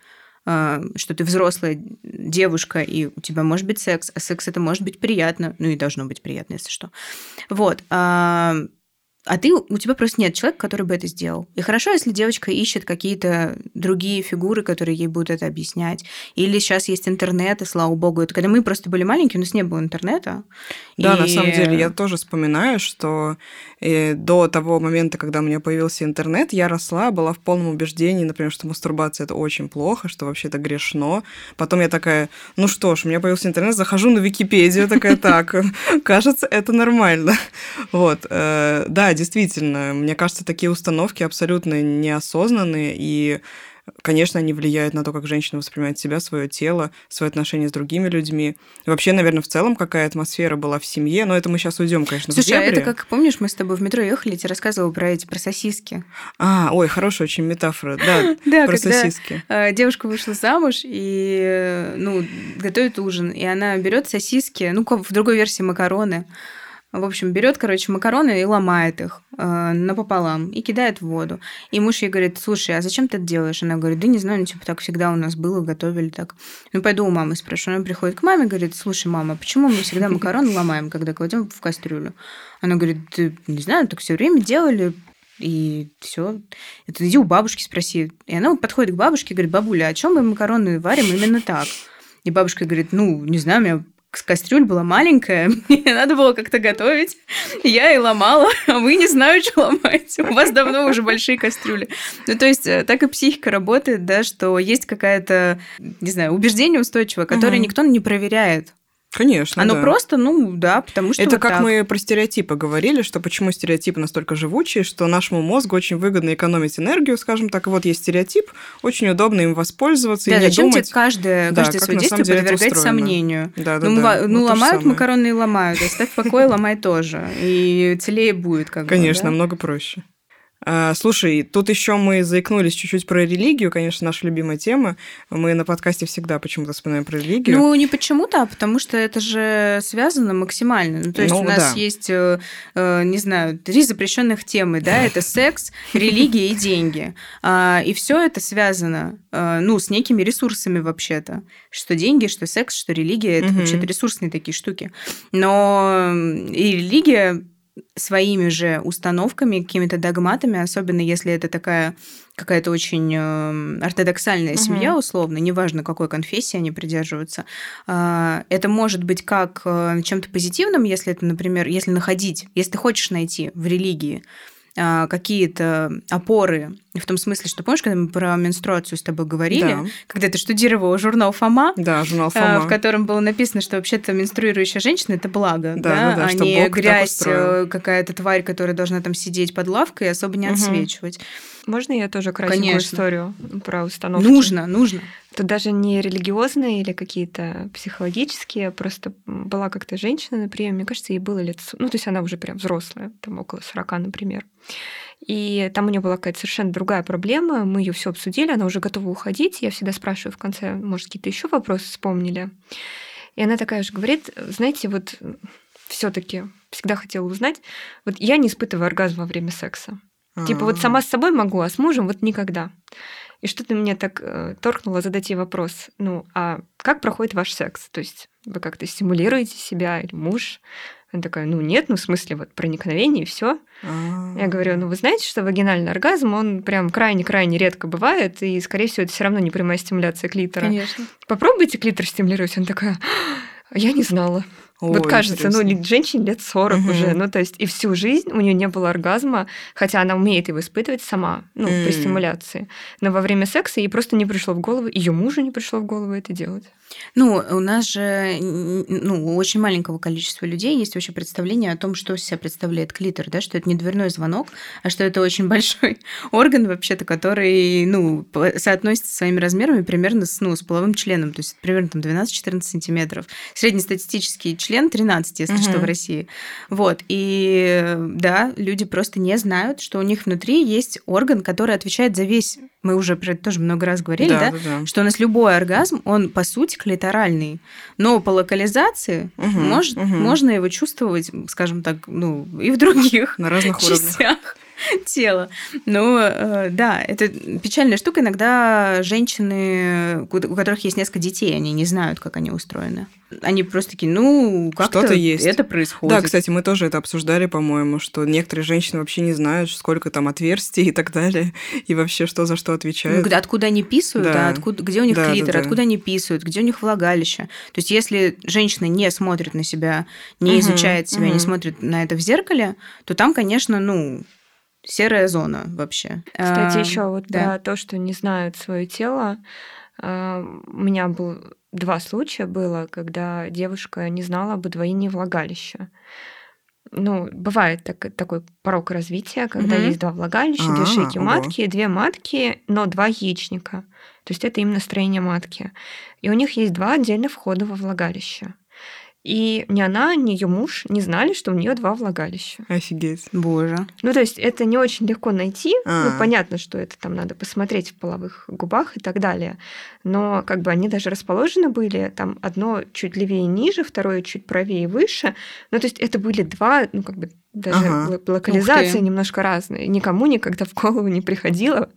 э, что ты взрослая девушка, и у тебя может быть секс, а секс это может быть приятно, ну и должно быть приятно, если что. Вот. а, а ты, у тебя просто нет человека, который бы это сделал. И хорошо, если девочка ищет какие-то другие фигуры, которые ей будут это объяснять. Или сейчас есть интернет, и слава богу. Это когда мы просто были маленькие, у нас не было интернета. Да, на И- самом деле, я тоже вспоминаю, что э, до того момента, когда у меня появился интернет, я росла, была в полном убеждении, например, что мастурбация это очень плохо, что вообще это грешно. Потом я такая, ну что ж, у меня появился интернет, захожу на Википедию, такая, так, кажется, это нормально. Вот, э, да, действительно, мне кажется, такие установки абсолютно неосознанные и Конечно, они влияют на то, как женщина воспринимает себя, свое тело, свои отношения с другими людьми. И вообще, наверное, в целом, какая атмосфера была в семье. Но это мы сейчас уйдем, конечно, Слушай, в а дебри. это как, помнишь, мы с тобой в метро ехали, тебе рассказывала про эти, про сосиски. А, ой, хорошая очень метафора. Да, Да, про сосиски. э, девушка вышла замуж и, э, ну, готовит ужин, и она берет сосиски, ну, в другой версии макароны, в общем, берет, короче, макароны и ломает их э, напополам и кидает в воду. И муж ей говорит, слушай, а зачем ты это делаешь? Она говорит, да не знаю, ну, типа, так всегда у нас было, готовили так. Ну, пойду у мамы спрошу. Она приходит к маме, говорит, слушай, мама, почему мы всегда макароны ломаем, когда кладем в кастрюлю? Она говорит, ты не знаю, так все время делали, и все. Это иди у бабушки спроси. И она подходит к бабушке и говорит, бабуля, а чем мы макароны варим именно так? И бабушка говорит, ну, не знаю, у меня кастрюль была маленькая, мне надо было как-то готовить. Я и ломала, а вы не знаю, что ломаете. У вас давно уже большие кастрюли. Ну, то есть, э, так и психика работает, да, что есть какая-то, не знаю, убеждение устойчивое, которое Мгм. никто не проверяет. Конечно, Оно да. просто, ну, да, потому что Это вот как так. мы про стереотипы говорили, что почему стереотипы настолько живучие, что нашему мозгу очень выгодно экономить энергию, скажем так. И вот есть стереотип, очень удобно им воспользоваться Да, и не зачем думать. тебе каждое, Да, каждое свое действие подвергать сомнению? Да, да, ну, да. ну, же ломают макароны и ломают. Оставь в покое, ломай тоже. И целее будет, как бы. Конечно, намного проще. А, Слушай, тут еще мы заикнулись чуть-чуть про религию, конечно, наша любимая тема. Мы на подкасте всегда почему-то вспоминаем про религию. Ну, не почему-то, а потому что это же связано максимально. Ну, то есть Ну, у нас да. есть, э, э, не знаю, три запрещенных темы, да, это секс, религия и деньги. А, И все это связано, э, ну, с некими ресурсами вообще-то. Что деньги, что секс, что религия, это вообще-то ресурсные такие штуки. Но и религия своими же установками, какими-то догматами, особенно если это такая какая-то очень э, ортодоксальная Мгм. семья, условно, неважно, какой конфессии они придерживаются, а, это может быть как э, чем-то позитивным, если это, например, если находить, если ты хочешь найти в религии какие-то опоры, в том смысле, что помнишь, когда мы про менструацию с тобой говорили, Да. когда ты штудировала журнал Фома, Да, журнал а, Фома. в котором было написано, что вообще-то менструирующая женщина это благо, Да, да, да, а не грязь, э, какая-то тварь, которая должна там сидеть под лавкой и особо не Мгм. отсвечивать. Можно я тоже кратенькую Конечно. историю про установки? Нужно, нужно. Тут даже не религиозные или какие-то психологические, просто была как-то женщина на приеме, мне кажется, ей было лет... Ну, то есть она уже прям взрослая, там около 40, например. И там у нее была какая-то совершенно другая проблема. Мы ее все обсудили, она уже готова уходить. Я всегда спрашиваю в конце, может, какие-то еще вопросы вспомнили. И она такая же говорит, знаете, вот все-таки всегда хотела узнать, вот я не испытываю оргазм во время секса. Типа вот сама с собой могу, а с мужем вот никогда. И что-то меня так э, торкнуло задать ей вопрос. Ну, а как проходит ваш секс? То есть вы как-то стимулируете себя или муж? Она такая, ну нет, ну в смысле вот проникновение и все. А. Я говорю, ну вы знаете, что вагинальный оргазм, он прям крайне-крайне редко бывает, и, скорее всего, это все равно не прямая стимуляция клитора. Конечно. Попробуйте клитор стимулировать. Она такая, «А я не знала. Вот Ой, кажется, ну, интересно. ли- женщине лет 40 Мгм. уже, ну, то есть и всю жизнь у нее не было оргазма, хотя она умеет его испытывать сама, ну, при М. стимуляции. Но во время секса ей просто не пришло в голову, ее мужу не пришло в голову это делать. Ну, у нас же, ну, у очень маленького количества людей есть вообще представление о том, что из себя представляет клитор, да, что это не дверной звонок, а что это очень большой орган вообще-то, который, ну, соотносится своими размерами примерно с, ну, с половым членом, то есть примерно там 12-14 сантиметров. Среднестатистический член 13, если что, Мгм. в России. Вот, и да, люди просто не знают, что у них внутри есть орган, который отвечает за весь, мы уже про это тоже много раз говорили, да, да, да. что у нас любой оргазм, он по сути клиторальный, но по локализации Мгм, может, мгм. можно его чувствовать, скажем так, ну и в других На разных уровнях. тела. Ну, да, это печальная штука. Иногда женщины, у которых есть несколько детей, они не знают, как они устроены. Они просто такие, ну, как-то Что-то есть. это происходит. Да, кстати, мы тоже это обсуждали, по-моему, что некоторые женщины вообще не знают, сколько там отверстий и так далее, и вообще что за что Ну, отвечают. когда- откуда они писают, Да. а откуда, где у них Да, да, клитор, да. откуда они писают, где у них влагалище. То есть, если женщина не смотрит на себя, не Мгм, изучает себя, не мгм. смотрит на это в зеркале, то там, конечно, ну, серая зона вообще. Кстати, А, еще вот да. про то, что не знают свое тело. а, У меня был два случая было, когда девушка не знала об удвоении влагалища. Ну, бывает так- такой порог развития, когда Мгм. есть два влагалища, две А, шейки матки, две матки, но два яичника. То есть это именно строение матки. И у них есть два отдельных входа во влагалище. И ни она, ни ее муж не знали, что у нее два влагалища. Офигеть. Боже. Ну, то есть это не очень легко найти. А. Ну, понятно, что это там надо посмотреть в половых губах и так далее. Но как бы они даже расположены были, там одно чуть левее и ниже, второе чуть правее и выше. Ну, то есть это были два, ну, как бы даже Ага. локализации немножко разные. Никому никогда в голову не приходило,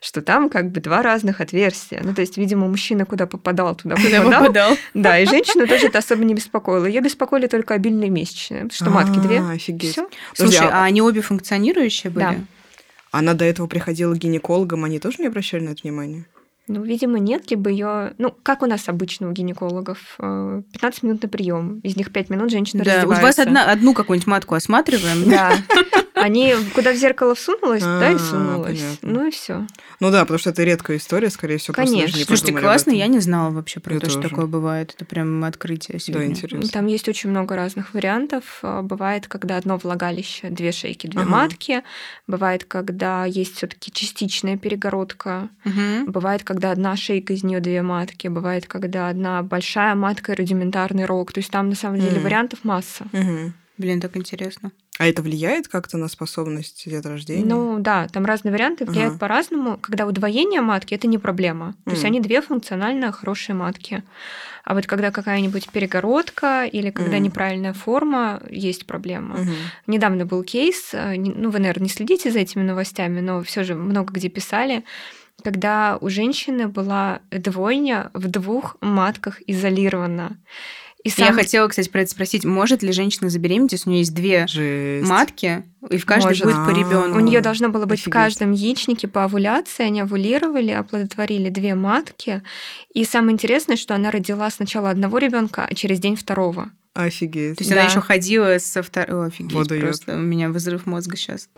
что там как бы два разных отверстия. Ну, то есть, видимо, мужчина куда попадал, туда Куда попадал. попадал? Да, и женщину тоже это особо не беспокоило. Ее беспокоили только обильные месячные, потому что матки две. А, Офигеть. Всё. Слушай, а- а они обе функционирующие были? Да. Она до этого приходила к гинекологам, они тоже не обращали на это внимание? Ну, видимо, нет, либо ее. Ну, как у нас обычно у гинекологов, э, 15 минут на прием. Из них 5 минут женщина Да, вот вас раздевается. одна, одну какую-нибудь матку осматриваем. Да. Они куда в зеркало всунулась, туда и А, сунулась. понятно. Ну и все. Ну да, потому что это редкая история, скорее всего, Конечно. не Слушайте, классно, я не знала вообще про Я то, что такое бывает. Это прям открытие Да, сегодня. интересно. Там есть очень много разных вариантов. Э, Бывает, когда одно влагалище, две шейки, две Ага. матки. Бывает, когда есть все-таки частичная перегородка. Бывает, когда одна шейка, из нее две матки. Бывает, когда одна большая матка и рудиментарный рог. То есть там на самом деле вариантов масса. Блин, так интересно. А это влияет как-то на способность деторождения? Ну да, там разные варианты влияют Ага. по-разному. Когда удвоение матки это не проблема. То есть Мгм. они две функционально хорошие матки. А вот когда какая-нибудь перегородка или когда Мгм. неправильная форма, есть проблема. Мгм. Недавно был кейс, э, ну вы, наверное, не следите за этими новостями, но все же много где писали, когда у женщины была двойня в двух матках изолирована. И Я сам- хотела, кстати, про это спросить. Может ли женщина забеременеть, если у нее есть две Жесть. матки, и в каждой Может. будет по А. ребенку? У нее должно было быть Офигеть. в каждом яичнике по овуляции. Они овулировали, оплодотворили две матки. И самое интересное, что она родила сначала одного ребенка, а через день второго. Офигеть. То есть Да. она еще ходила со второй... Офигеть, Вот просто у меня взрыв мозга сейчас.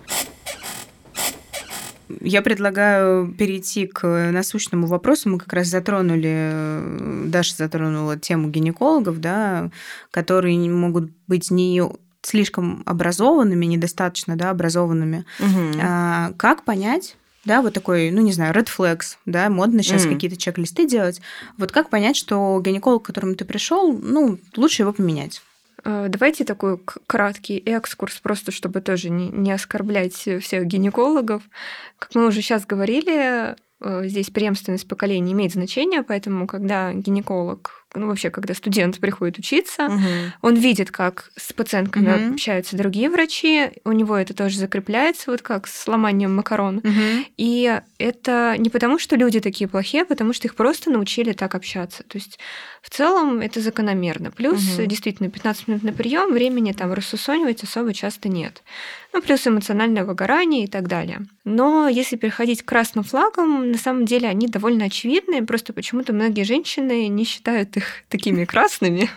Я предлагаю перейти к насущному вопросу. Мы как раз затронули, Даша затронула тему гинекологов, да, которые могут быть не слишком образованными, недостаточно да, образованными. Мгм. А, как понять, да, вот такой, ну, не знаю, red flags, да, модно сейчас Мгм. какие-то чек-листы делать. Вот как понять, что гинеколог, к которому ты пришел, ну, лучше его поменять? Э, Давайте такой краткий экскурс, просто чтобы тоже не, не оскорблять всех гинекологов. Как мы уже сейчас говорили, э, здесь преемственность поколений имеет значение, поэтому когда гинеколог ну, вообще, когда студент приходит учиться, Мгм. он видит, как с пациентками Мгм. общаются другие врачи, у него это тоже закрепляется, вот как с ломанием макарон. Мгм. И это не потому, что люди такие плохие, а потому что их просто научили так общаться. То есть в целом это закономерно. Плюс Мгм. действительно 15 минут на прием, времени там рассусонивать особо часто нет. Ну, плюс эмоциональное выгорание и так далее. Но если переходить к красным флагам, на самом деле они довольно очевидны, просто почему-то многие женщины не считают их такими красными,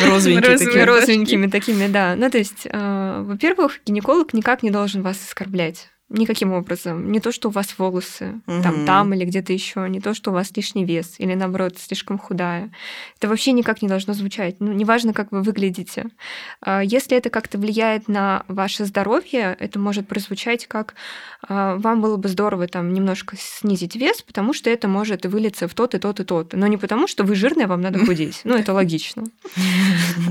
розы. розовенькими такими, да. Ну, то есть, э, во-первых, гинеколог никак не должен вас оскорблять. Никаким образом. Не то, что у вас волосы там, Мгм. там или где-то еще, не то, что у вас лишний вес или наоборот слишком худая. Это вообще никак не должно звучать. Ну, неважно, как вы выглядите. А, Если это как-то влияет на ваше здоровье, это может прозвучать как а, вам было бы здорово там немножко снизить вес, потому что это может вылиться в тот и тот и тот. Но не потому, что вы жирная, вам надо худеть. Ну, это логично.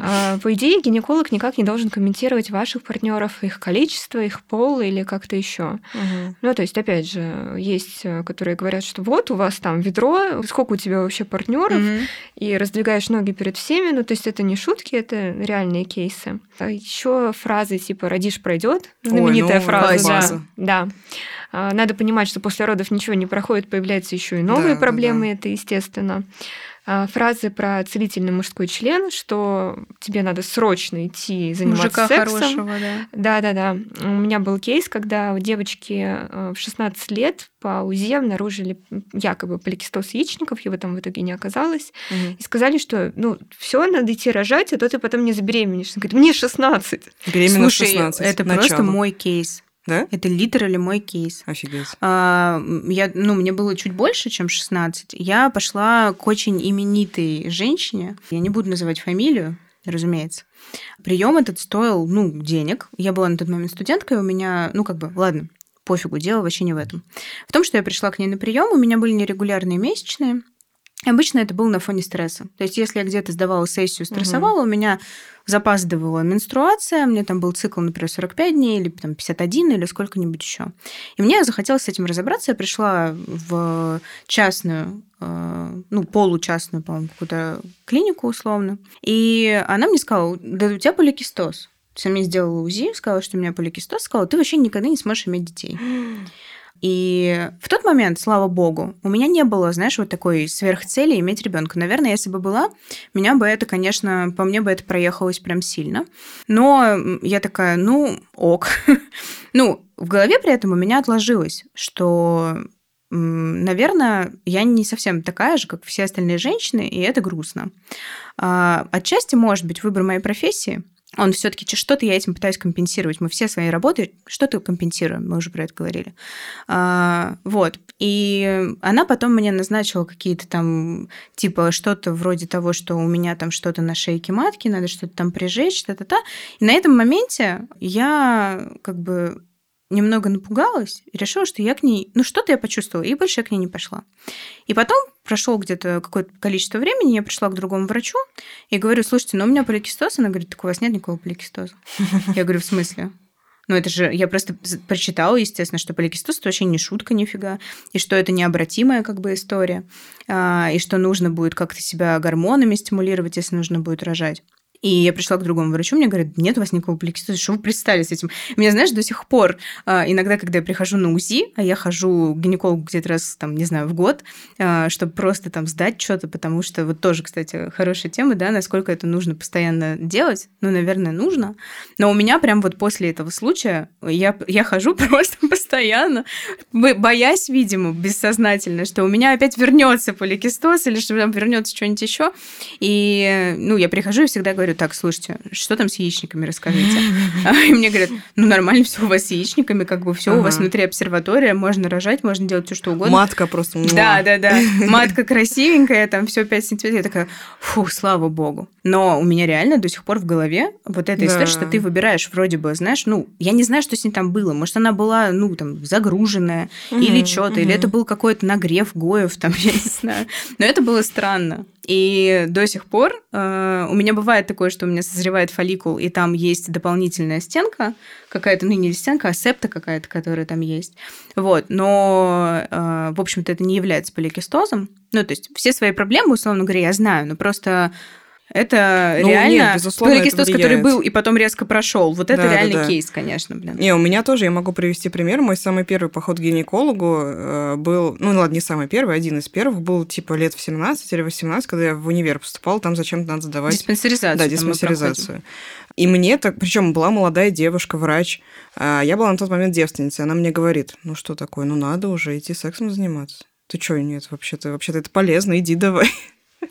А, По идее, гинеколог никак не должен комментировать ваших партнеров, их количество, их пол или как-то еще. Мгм. Ну, то есть, опять же, есть, э, которые говорят, что вот у вас там ведро, сколько у тебя вообще партнеров, Мгм. и раздвигаешь ноги перед всеми. Ну, то есть это не шутки, это реальные кейсы. еще фразы типа «родишь, пройдет», Ой, знаменитая ну, фраза. да. база. Да. А, Надо понимать, что после родов ничего не проходит, появляются еще и новые да, проблемы, да. это естественно. А, Фразы про целительный мужской член, что тебе надо срочно идти заниматься Мужика сексом. хорошего, да. Да, да, да. У меня был кейс, когда у девочки э, в 16 лет по УЗИ обнаружили якобы поликистоз яичников, его там в итоге не оказалось. Мгм. И сказали, что ну все, надо идти рожать, а то ты потом не забеременеешь. Она говорит, мне 16. Беременна Слушай, 16. это Начало. просто мой кейс. Да? Это литерали мой кейс. Офигеть. А, я, ну, мне было чуть больше, чем 16. Я пошла к очень именитой женщине. Я не буду называть фамилию, разумеется. Прием этот стоил, ну, денег. Я была на тот момент студенткой, у меня, ну, как бы, ладно, пофигу, дело вообще не в этом. В том, что я пришла к ней на прием, у меня были нерегулярные месячные. Обычно это было на фоне стресса. То есть, если я где-то сдавала сессию, стрессовала, у меня запаздывала менструация, мне там был цикл, например, 45 дней или там 51 или сколько-нибудь еще. И мне захотелось с этим разобраться. Я пришла в частную, э, ну, получастную, по-моему, какую-то клинику условно. И она мне сказала, да у тебя поликистоз. То есть она мне сделала УЗИ, сказала, что у меня поликистоз, сказала, ты вообще никогда не сможешь иметь детей. И в тот момент, слава богу, у меня не было, знаешь, вот такой сверхцели иметь ребенка. Наверное, если бы была, меня бы это, конечно, по мне бы это проехалось прям сильно. Но я такая, ну, ок. ну, в голове при этом у меня отложилось, что Наверное, я не совсем такая же, как все остальные женщины, и это грустно. А, Отчасти, может быть, выбор моей профессии, он все-таки что-то я этим пытаюсь компенсировать. Мы все свои работы что-то компенсируем, мы уже про это говорили. А, вот. И она потом мне назначила какие-то там, типа, что-то вроде того, что у меня там что-то на шейке матки, надо что-то там прижечь, та-та-та. И на этом моменте я как бы немного напугалась и решила, что я к ней... Ну, что-то я почувствовала, и больше я к ней не пошла. И потом прошло где-то какое-то количество времени, я пришла к другому врачу и говорю, слушайте, ну у меня поликистоз. Она говорит, так у вас нет никакого поликистоза. Я говорю, в смысле? Ну, это же, я просто прочитала, естественно, что поликистоз это вообще не шутка нифига, и что это необратимая как бы история, а, и что нужно будет как-то себя гормонами стимулировать, если нужно будет рожать. И я пришла к другому врачу, мне говорят, нет у вас никакого поликистоза, что вы пристали с этим? Меня, знаешь, до сих пор, а, иногда, когда я прихожу на УЗИ, а я хожу к гинекологу где-то раз, там, не знаю, в год, а, чтобы просто там сдать что-то, потому что вот тоже, кстати, хорошая тема, да, насколько это нужно постоянно делать, ну, наверное, нужно, но у меня прям вот после этого случая я, я хожу просто постоянно, бо- боясь, видимо, бессознательно, что у меня опять вернется поликистоз или что там вернется что-нибудь еще. И, ну, я прихожу и всегда говорю, так, слушайте, что там с яичниками, расскажите. А, И мне говорят, ну, нормально все у вас с яичниками, как бы все у вас внутри обсерватория, можно рожать, можно делать все, что угодно. Матка просто... Да, да, да. Матка красивенькая, там все 5 сантиметров. Я такая, фу, слава богу. Но у меня реально до сих пор в голове вот эта Да. история, что ты выбираешь вроде бы, знаешь, ну, я не знаю, что с ней там было. Может, она была, ну, там, загруженная или Мгм, что-то, или мгм. это был какой-то нагрев Гоев, там, я не знаю. Но это было странно. И до сих пор э, у меня бывает такое, что у меня созревает фолликул, и там есть дополнительная стенка какая-то, ну, не стенка, а септа какая-то, которая там есть. Вот. Но, э, в общем-то, это не является поликистозом. Ну, то есть все свои проблемы, условно говоря, я знаю, но просто это Ну, реально нет, безусловно, это поликистоз, который влияет. был и потом резко прошел. Вот это Да, да, реальный да. кейс, конечно, блин. Не, у меня тоже, я могу привести пример. Мой самый первый поход к гинекологу э, был, ну ладно, не самый первый, один из первых, был типа лет в 17 или 18, когда я в универ поступала, там зачем-то надо сдавать Диспансеризацию. Да, диспансеризацию. И мне так, причем была молодая девушка, врач. а Я была на тот момент девственницей. Она мне говорит, ну что такое, ну надо уже идти сексом заниматься. Ты что, нет, вообще-то, вообще-то это полезно, иди давай.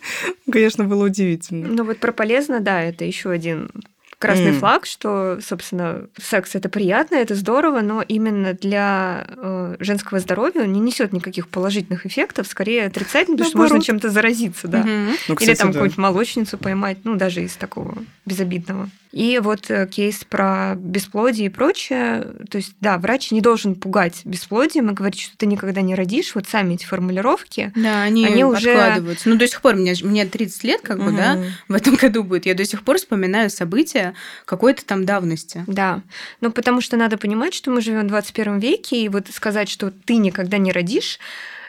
Конечно, было удивительно. Ну вот про полезно, да, это еще один красный М. флаг, что, собственно, секс это приятно, это здорово, но именно для э, женского здоровья он не несет никаких положительных эффектов, скорее отрицательных, потому что можно чем-то заразиться, да. Мгм. Ну, Или кстати, там да. какую-нибудь молочницу поймать, ну, даже из такого безобидного. И вот э, кейс про бесплодие и прочее. То есть, да, врач не должен пугать бесплодием и говорить, что ты никогда не родишь. Вот сами эти формулировки. Да, они, Они уже- откладываются. Ну, до сих пор, мне, мне 30 лет, как бы, да, в этом году будет. Я до сих пор вспоминаю события какой-то там давности. Да. Ну, потому что надо понимать, что мы живем в 21 веке, и вот сказать, что ты никогда не родишь,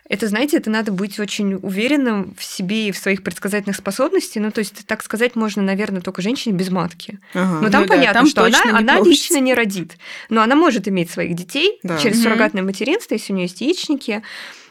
это, знаете, это надо быть очень уверенным в себе и в своих предсказательных способностях. Ну, то есть, так сказать, можно, наверное, только женщине без матки. Ага. Ну, там Ну да, понятно, там что она, не она получится. лично не родит. Но она может иметь своих детей Да. через Мгм. суррогатное материнство, если у нее есть яичники.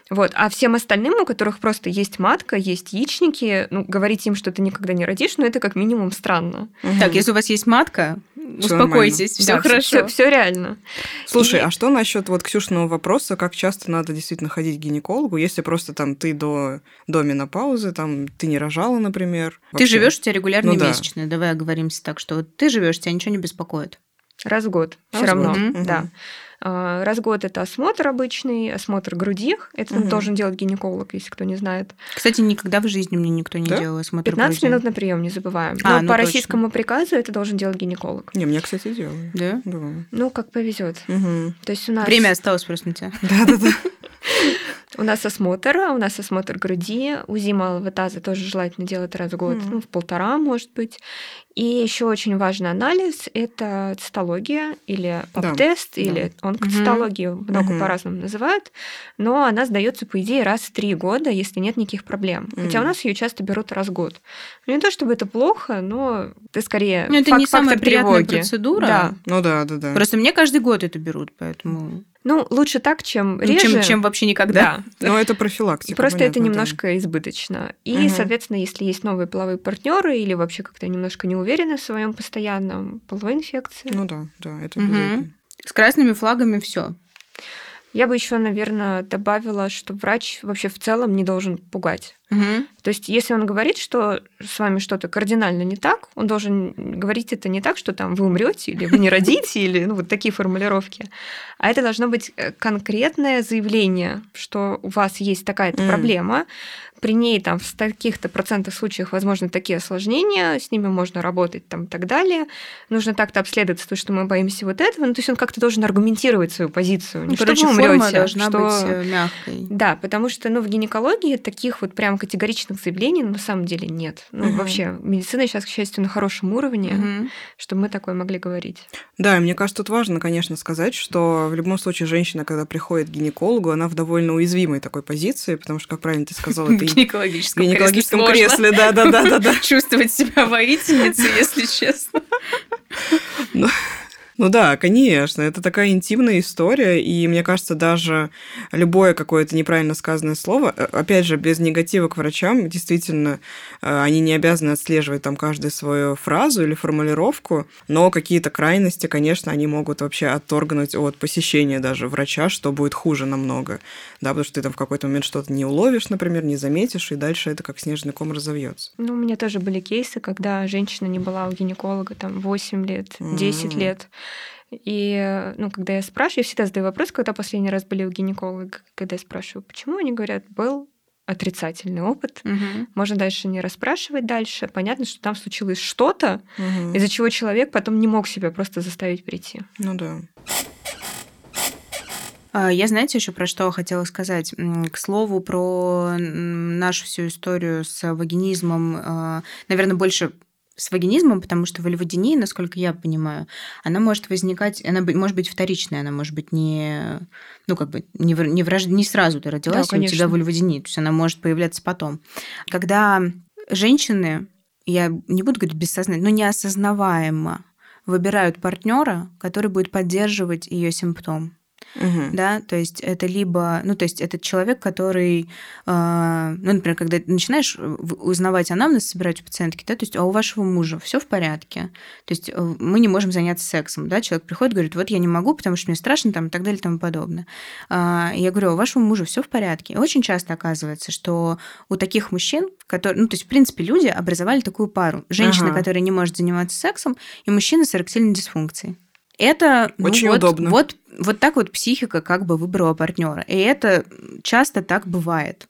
Вот. А всем остальным, у которых просто есть матка, есть яичники, ну, говорить им, что ты никогда не родишь, ну, это как минимум странно. Мгм. Так, если у вас есть матка, Всё успокойтесь, все Да, хорошо. Все реально. Слушай, И- а что насчет вот Ксюшного вопроса, как часто надо действительно ходить к гинекологу, если просто там ты до, до менопаузы, там ты не рожала, например? Ты вообще? живешь, у тебя регулярные Ну да. месячные. Давай оговоримся так, что вот ты живешь, тебя ничего не беспокоит. Раз в год. Раз Все равно. год. Да. Раз в год это осмотр обычный, осмотр груди. Это Мгм. должен делать гинеколог, если кто не знает. Кстати, никогда в жизни мне никто не Да? делал осмотр 15 груди. минут на прием, не забываем. А, Но ну по точно. российскому приказу это должен делать гинеколог. Не, мне, кстати, делают. Да? Да. Ну, как повезет. Мгм. То есть у нас Время осталось просто на тебя. Да-да-да. у нас осмотр, у нас осмотр груди, УЗИ малого таза тоже желательно делать раз в год, Мгм. ну, в полтора, может быть. И еще очень важный анализ это цитология или Да, ПАП-тест, да. или онкоцитологию, много Мгм. по-разному называют, но она сдается по идее раз в три года, если нет никаких проблем. Хотя у нас ее часто берут раз в год. Ну, не то чтобы это плохо, но это скорее Ну, это фак- не самая приятная тревоги. процедура. Да. Ну да, да, да. Просто мне каждый год это берут, поэтому... Ну, лучше так, чем Ну, реже. чем, чем вообще никогда. Да. Но это профилактика. Просто это понятно, да. немножко избыточно. И, Мгм. соответственно, если есть новые половые партнеры или вообще как-то немножко не уверены в своем постоянном половой инфекции, Ну да, да, это обязательно. С красными флагами все. я бы еще, наверное, добавила, что врач вообще в целом не должен пугать. То есть, если он говорит, что с вами что-то кардинально не так, он должен говорить это не так, что там вы умрете или вы не родите, или ну, вот такие формулировки. А это должно быть э, конкретное заявление, что у вас есть такая-то М. проблема, при ней там в таких-то процентах случаев возможны такие осложнения, с ними можно работать там и так далее. Нужно так-то обследоваться, потому что мы боимся вот этого. Ну, то есть он как-то должен аргументировать свою позицию. Не Ну, что короче, вы форма умрете, должна что... быть э, мягкой. Да, потому что ну, в гинекологии таких вот прям категоричных заявлений на самом деле нет. Ну, Мгм. вообще, медицина сейчас, к счастью, на хорошем уровне, Мгм. чтобы мы такое могли говорить. Да, и мне кажется, тут важно, конечно, сказать, что в любом случае женщина, когда приходит к гинекологу, она в довольно уязвимой такой позиции, потому что, как правильно ты сказала, ты гинекологическом, в гинекологическом кресле кресле, да, да, да, да, да. сложно чувствовать себя воительницей, если честно. Ну да, конечно, это такая интимная история, и мне кажется, даже любое какое-то неправильно сказанное слово, э, опять же, без негатива к врачам, действительно, э, они не обязаны отслеживать там каждую свою фразу или формулировку, но какие-то крайности, конечно, они могут вообще отторгнуть от посещения даже врача, что будет хуже намного, да, потому что ты там в какой-то момент что-то не уловишь, например, не заметишь, и дальше это как снежный ком разовьется. Ну, у меня тоже были кейсы, когда женщина не была у гинеколога там 8 лет, 10 М. лет. И, ну, когда я спрашиваю, я всегда задаю вопрос, когда последний раз были у гинеколога, когда я спрашиваю, почему, они говорят, был отрицательный опыт. Мгм. Можно дальше не расспрашивать дальше. Понятно, что там случилось что-то, Мгм. из-за чего человек потом не мог себя просто заставить прийти. Ну да. А, Я, знаете, еще про что хотела сказать. К слову, про нашу всю историю с вагинизмом, наверное, больше с вагинизмом, потому что вольводиния, насколько я понимаю, она может возникать, она может быть вторичная, она может быть не, ну, как бы не, не, враж- не сразу ты родилась, и у тебя вольводиния, то есть она может появляться потом. Когда женщины, я не буду говорить бессознательно, но неосознаваемо выбирают партнера, который будет поддерживать ее симптом Мгм. да, то есть это либо, ну, то есть это человек, который, э, ну, например, когда ты начинаешь узнавать анамнез, собирать у пациентки, да, то есть, а у вашего мужа все в порядке, то есть э, мы не можем заняться сексом, да, человек приходит, говорит, вот я не могу, потому что мне страшно, там, и так далее, и тому подобное. А, я говорю, а у вашего мужа все в порядке. И очень часто оказывается, что у таких мужчин, которые, ну, то есть, в принципе, люди образовали такую пару. Женщина, Ага. которая не может заниматься сексом, и мужчина с эректильной дисфункцией. Это ну, Очень вот, удобно. Вот, вот так вот психика как бы выбрала партнера. И это часто так бывает.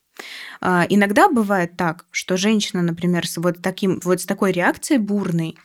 А, Иногда бывает так, что женщина, например, с вот, таким, вот с такой реакцией бурной,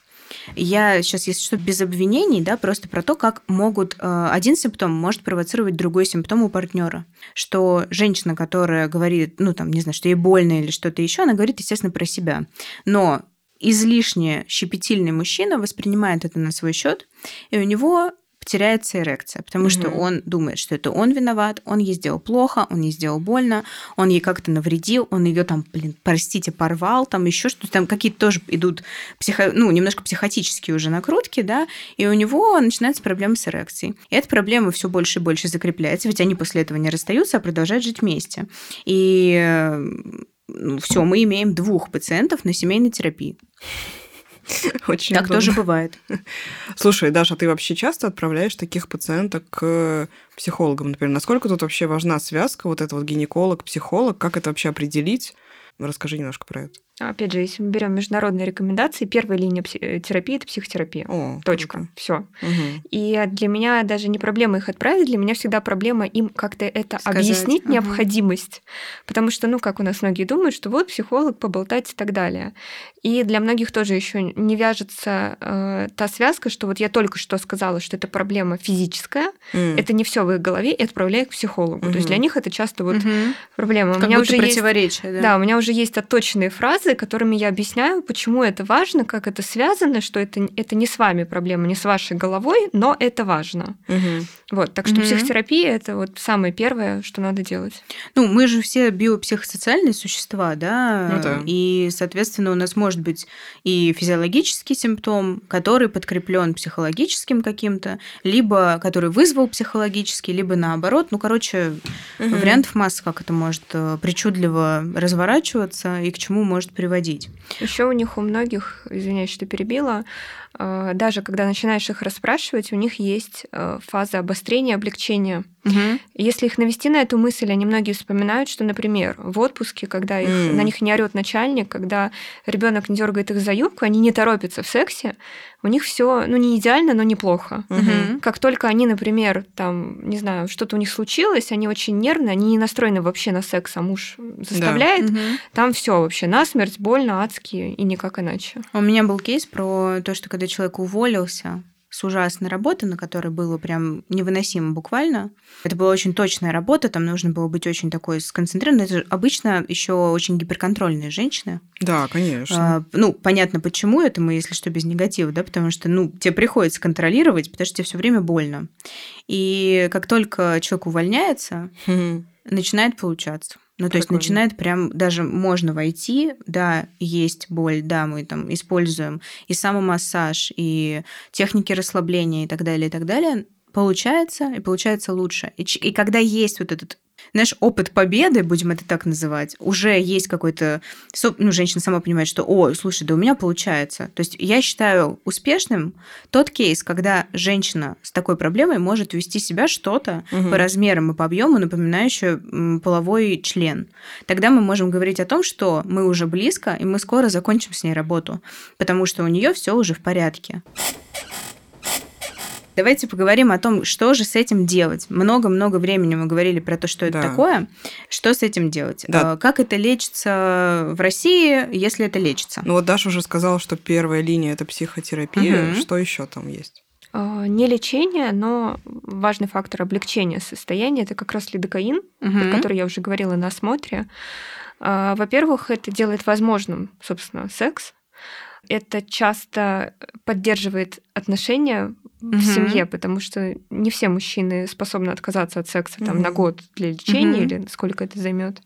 я сейчас, если что, без обвинений, да, просто про то, как могут э, один симптом может провоцировать другой симптом у партнера. Что женщина, которая говорит, ну там, не знаю, что ей больно или что-то еще, она говорит, естественно, про себя. Но излишне щепетильный мужчина воспринимает это на свой счет, и у него теряется эрекция, потому что Мгм. он думает, что это он виноват, он ей сделал плохо, он ей сделал больно, он ей как-то навредил, он ее там, блин, простите, порвал, там еще что-то, там какие-то тоже идут психо... ну, немножко психотические уже накрутки, да, и у него начинается проблема с эрекцией. И эта проблема все больше и больше закрепляется, ведь они после этого не расстаются, а продолжают жить вместе. И все, мы имеем двух пациентов на семейной терапии. Очень так удобно. тоже бывает. Слушай, Даша, а ты вообще часто отправляешь таких пациенток к психологам, например? Насколько тут вообще важна связка, вот это вот гинеколог, психолог? Как это вообще определить? Расскажи немножко про это. Опять же, если мы берем международные рекомендации, первая линия э, терапии это психотерапия. О, Точка. Все. Мгм. И для меня даже не проблема их отправить, для меня всегда проблема им как-то это Сказать, объяснить, ага. необходимость. Потому что, ну, как у нас многие думают, что вот психолог, поболтать и так далее. И для многих тоже еще не вяжется э, та связка, что вот я только что сказала, что это проблема физическая, М. это не все в их голове, и отправляю к психологу. То есть для них это часто вот Мгм. проблема. У Как меня будто уже есть противоречие, да. да, у меня уже есть отточенные фразы, которыми я объясняю, почему это важно, как это связано, что это, это не с вами проблема, не с вашей головой, но это важно. Мгм. Вот, так что Мгм. психотерапия это вот самое первое, что надо делать. Ну, мы же все биопсихосоциальные существа, да, Ну да. и, соответственно, у нас может быть и физиологический симптом, который подкреплен психологическим каким-то, либо который вызвал психологический, либо наоборот. Ну, короче, Мгм. вариантов масса, как это может э, причудливо разворачиваться и к чему может приводить. Еще у них у многих, извиняюсь, что перебила, даже когда начинаешь их расспрашивать, у них есть э, фаза обострения, облегчения. И Если их навести на эту мысль, они многие вспоминают, что, например, в отпуске, когда их, М. на них не орет начальник, когда ребенок не дергает их за юбку, они не торопятся в сексе, у них все, ну, не идеально, но неплохо. Мгм. Как только они, например, там, не знаю, что-то у них случилось, они очень нервные, они не настроены вообще на секс, а муж заставляет, Мгм. там все вообще насмерть, больно, адски и никак иначе. У меня был кейс про то, что когда человек уволился с ужасной работы, на которой было прям невыносимо буквально. Это была очень точная работа, там нужно было быть очень такой сконцентрированной. Это же обычно еще очень гиперконтрольные женщины. Да, конечно. А, ну, понятно, почему это мы, если что, без негатива, да, потому что, ну, тебе приходится контролировать, потому что тебе все время больно. И как только человек увольняется, Мгм. начинает получаться. Ну, то есть начинает прям, даже можно войти, да, есть боль, да, мы там используем и самомассаж, и техники расслабления и так далее, и так далее. Получается, и получается лучше. И, и когда есть вот этот знаешь, опыт победы, будем это так называть, уже есть какой-то... Ну, женщина сама понимает, что, о, слушай, да у меня получается. То есть я считаю успешным тот кейс, когда женщина с такой проблемой может вести себя что-то Мгм. по размерам и по объему, напоминающее половой член. Тогда мы можем говорить о том, что мы уже близко, и мы скоро закончим с ней работу, потому что у нее все уже в порядке. Давайте поговорим о том, что же с этим делать. Много-много времени мы говорили про то, что это Да. такое. Что с этим делать? Да. Э, Как это лечится в России, если это лечится? Ну вот Даша уже сказала, что первая линия это психотерапия. Мгм. Что еще там есть? А, Не лечение, но важный фактор облегчения состояния это как раз лидокаин, Мгм. про который я уже говорила на осмотре. А, Во-первых, это делает возможным, собственно, секс. Это часто поддерживает отношения в семье, потому что не все мужчины способны отказаться от секса там, на год для лечения или сколько это займет.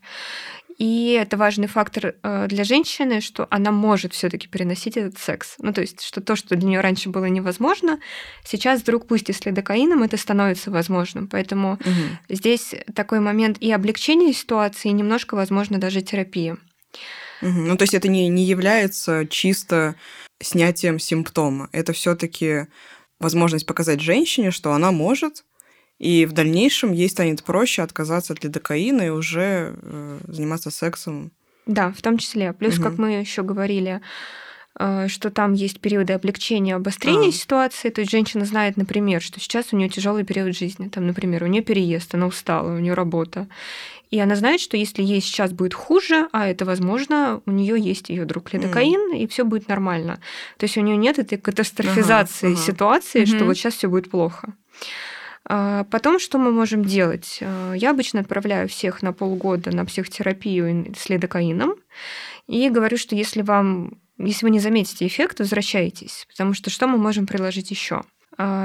И это важный фактор э, для женщины, что она может все-таки переносить этот секс. Ну, то есть, что то, что для нее раньше было невозможно, сейчас вдруг, пусть и с лидокаином, это становится возможным. Поэтому Мгм. здесь такой момент и облегчения ситуации, и немножко, возможно, даже терапии. Мгм. Ну, то есть это не, не является чисто снятием симптома. Это все-таки возможность показать женщине, что она может, и в дальнейшем ей станет проще отказаться от лидокаина и уже э, заниматься сексом. Да, в том числе. Плюс, как Мгм. мы еще говорили, что там есть периоды облегчения, обострения А. ситуации. То есть женщина знает, например, что сейчас у нее тяжелый период жизни. Там, например, у нее переезд, она устала, у нее работа. И она знает, что если ей сейчас будет хуже, а это возможно, у нее есть ее друг лидокаин, и все будет нормально. То есть у нее нет этой катастрофизации ага. ситуации, что Мгм. вот сейчас все будет плохо. А, Потом, что мы можем делать? А, Я обычно отправляю всех на полгода на психотерапию с лидокаином и говорю, что если вам, если вы не заметите эффект, возвращайтесь, потому что что мы можем приложить еще?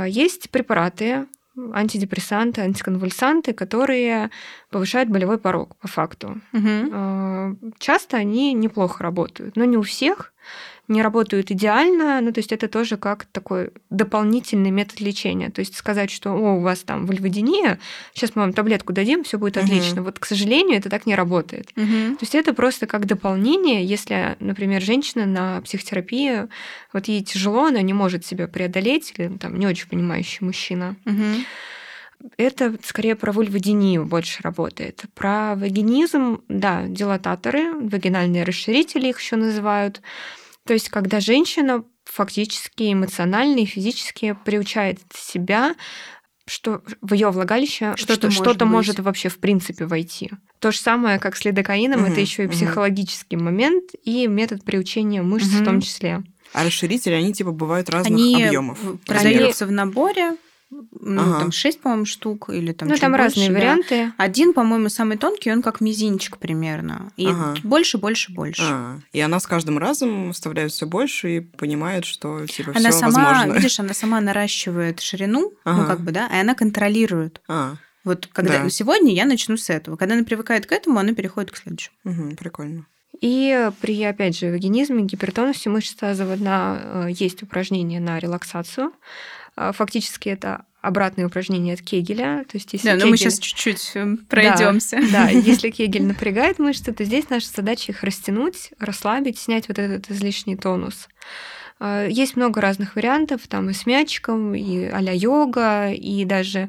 Есть препараты, антидепрессанты, антиконвульсанты, которые повышают болевой порог по факту. А, Часто они неплохо работают, но не у всех, не работают идеально, ну то есть это тоже как такой дополнительный метод лечения. То есть сказать, что о, у вас там вульводиния, сейчас мы вам таблетку дадим, все будет Мгм. отлично. Вот, к сожалению, это так не работает. Мгм. То есть это просто как дополнение, если, например, женщина на психотерапии, вот ей тяжело, она не может себя преодолеть, или там не очень понимающий мужчина, Мгм. это скорее про вульводинию больше работает. Про вагинизм, да, дилататоры, вагинальные расширители их еще называют. То есть, когда женщина фактически эмоционально и физически приучает себя, что в ее влагалище Что-то что- может может вообще в принципе войти. То же самое, как с лидокаином, Мгм, это еще и мгм. психологический момент и метод приучения мышц в Мгм. том числе. А расширители, они типа бывают разных Они объемов. в- продаются в наборе. Ну, Ага. там 6, по-моему, штук или там ну, чуть там больше, разные да. варианты. Один, по-моему, самый тонкий, он как мизинчик примерно. И Ага. больше, больше, больше. А, и она с каждым разом вставляет все больше и понимает, что типа Она все сама, возможно. видишь, она сама наращивает ширину, ну Ага. как бы, да, и она контролирует. А, Вот когда Да. сегодня я начну с этого. Когда она привыкает к этому, она переходит к следующему. мгм, прикольно. И при, опять же, вагинизме, гипертонусе мышц тазового дна э, есть упражнения на релаксацию. А, Фактически это обратные упражнения от Кегеля. То есть, если Да, но мы Кегель- сейчас чуть-чуть пройдемся. Да, если Кегель напрягает мышцы, то здесь наша задача их растянуть, расслабить, снять вот этот излишний тонус. А, Есть много разных вариантов, там и с мячиком, и а-ля йога, и даже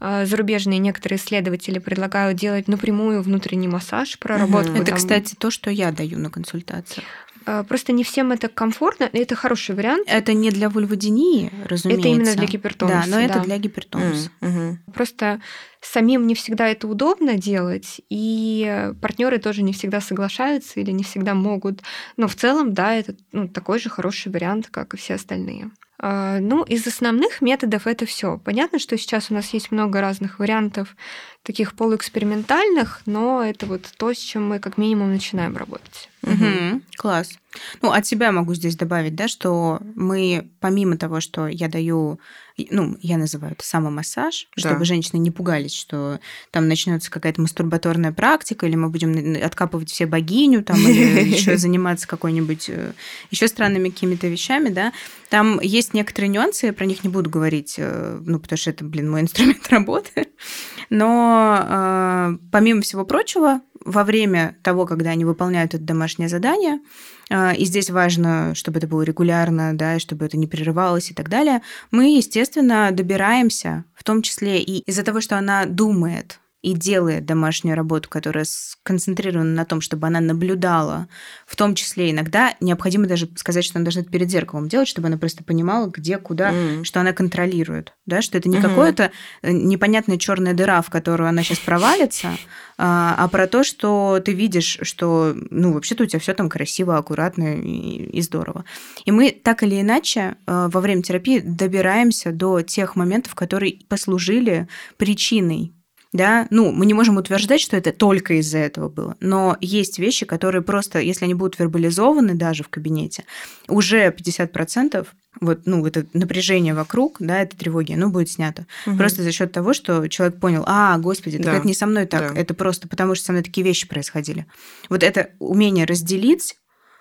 а, зарубежные некоторые исследователи предлагают делать напрямую внутренний массаж, проработку. Это, там. кстати, то, что я даю на консультациях. А, Просто не всем это комфортно, и это хороший вариант. Это не для вульводинии, разумеется. именно для гипертонуса, Да, но это да. для гипертонуса. М, мгм. Просто самим не всегда это удобно делать, и партнеры тоже не всегда соглашаются или не всегда могут. Но в целом, да, это ну, такой же хороший вариант, как и все остальные. А, Ну, из основных методов это все. Понятно, что сейчас у нас есть много разных вариантов, таких полуэкспериментальных, но это вот то, с чем мы как минимум начинаем работать. Мгм, Класс. Ну, от себя могу здесь добавить, да, что мы, помимо того, что я даю, ну, я называю это самомассаж, Да. чтобы женщины не пугались, что там начнется какая-то мастурбаторная практика, или мы будем откапывать все богиню, там, или еще заниматься какой-нибудь еще странными какими-то вещами, да. Там есть некоторые нюансы, я про них не буду говорить, э, ну, потому что это, блин, мой инструмент работы. Но э, помимо всего прочего, во время того, когда они выполняют это домашнее задание, э, и здесь важно, чтобы это было регулярно, да, и чтобы это не прерывалось и так далее, мы, естественно, добираемся, в том числе и из-за того, что она думает, и делает домашнюю работу, которая сконцентрирована на том, чтобы она наблюдала, в том числе иногда необходимо даже сказать, что она должна это перед зеркалом делать, чтобы она просто понимала, где, куда, mm. что она контролирует, да, что это не mm-hmm. какое-то э, непонятная черная дыра, в которую она сейчас провалится, а, а про то, что ты видишь, что, ну, вообще-то у тебя все там красиво, аккуратно и, и здорово. И мы так или иначе э, во время терапии добираемся до тех моментов, которые послужили причиной да, ну, мы не можем утверждать, что это только из-за этого было, но есть вещи, которые просто, если они будут вербализованы даже в кабинете, уже 50% вот, ну, это напряжение вокруг, да, этой тревоги, оно будет снято. Угу. Просто за счет того, что человек понял, а, господи, так да. это не со мной так, да. это просто потому, что со мной такие вещи происходили. Вот это умение разделить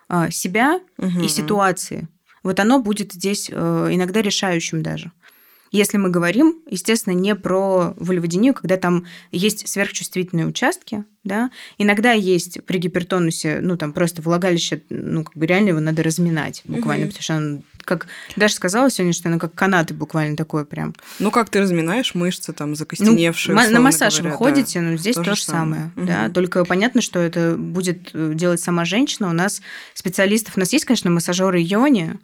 а, себя угу. и ситуации, вот оно будет здесь э, иногда решающим даже. Если мы говорим, естественно, не про вульводинию, когда там есть сверхчувствительные участки, да. Иногда есть при гипертонусе, ну, там просто влагалище, ну, как бы реально его надо разминать буквально, угу. потому что он, как Даша сказала сегодня, что оно как канаты буквально такое прям. Ну, как ты разминаешь мышцы там закостеневшие? Ну, на массаж говоря, вы ходите, да. но здесь то, то же самое, самое да. Угу. Только понятно, что это будет э, делать сама женщина. У нас специалистов, у нас есть, конечно, массажеры йони,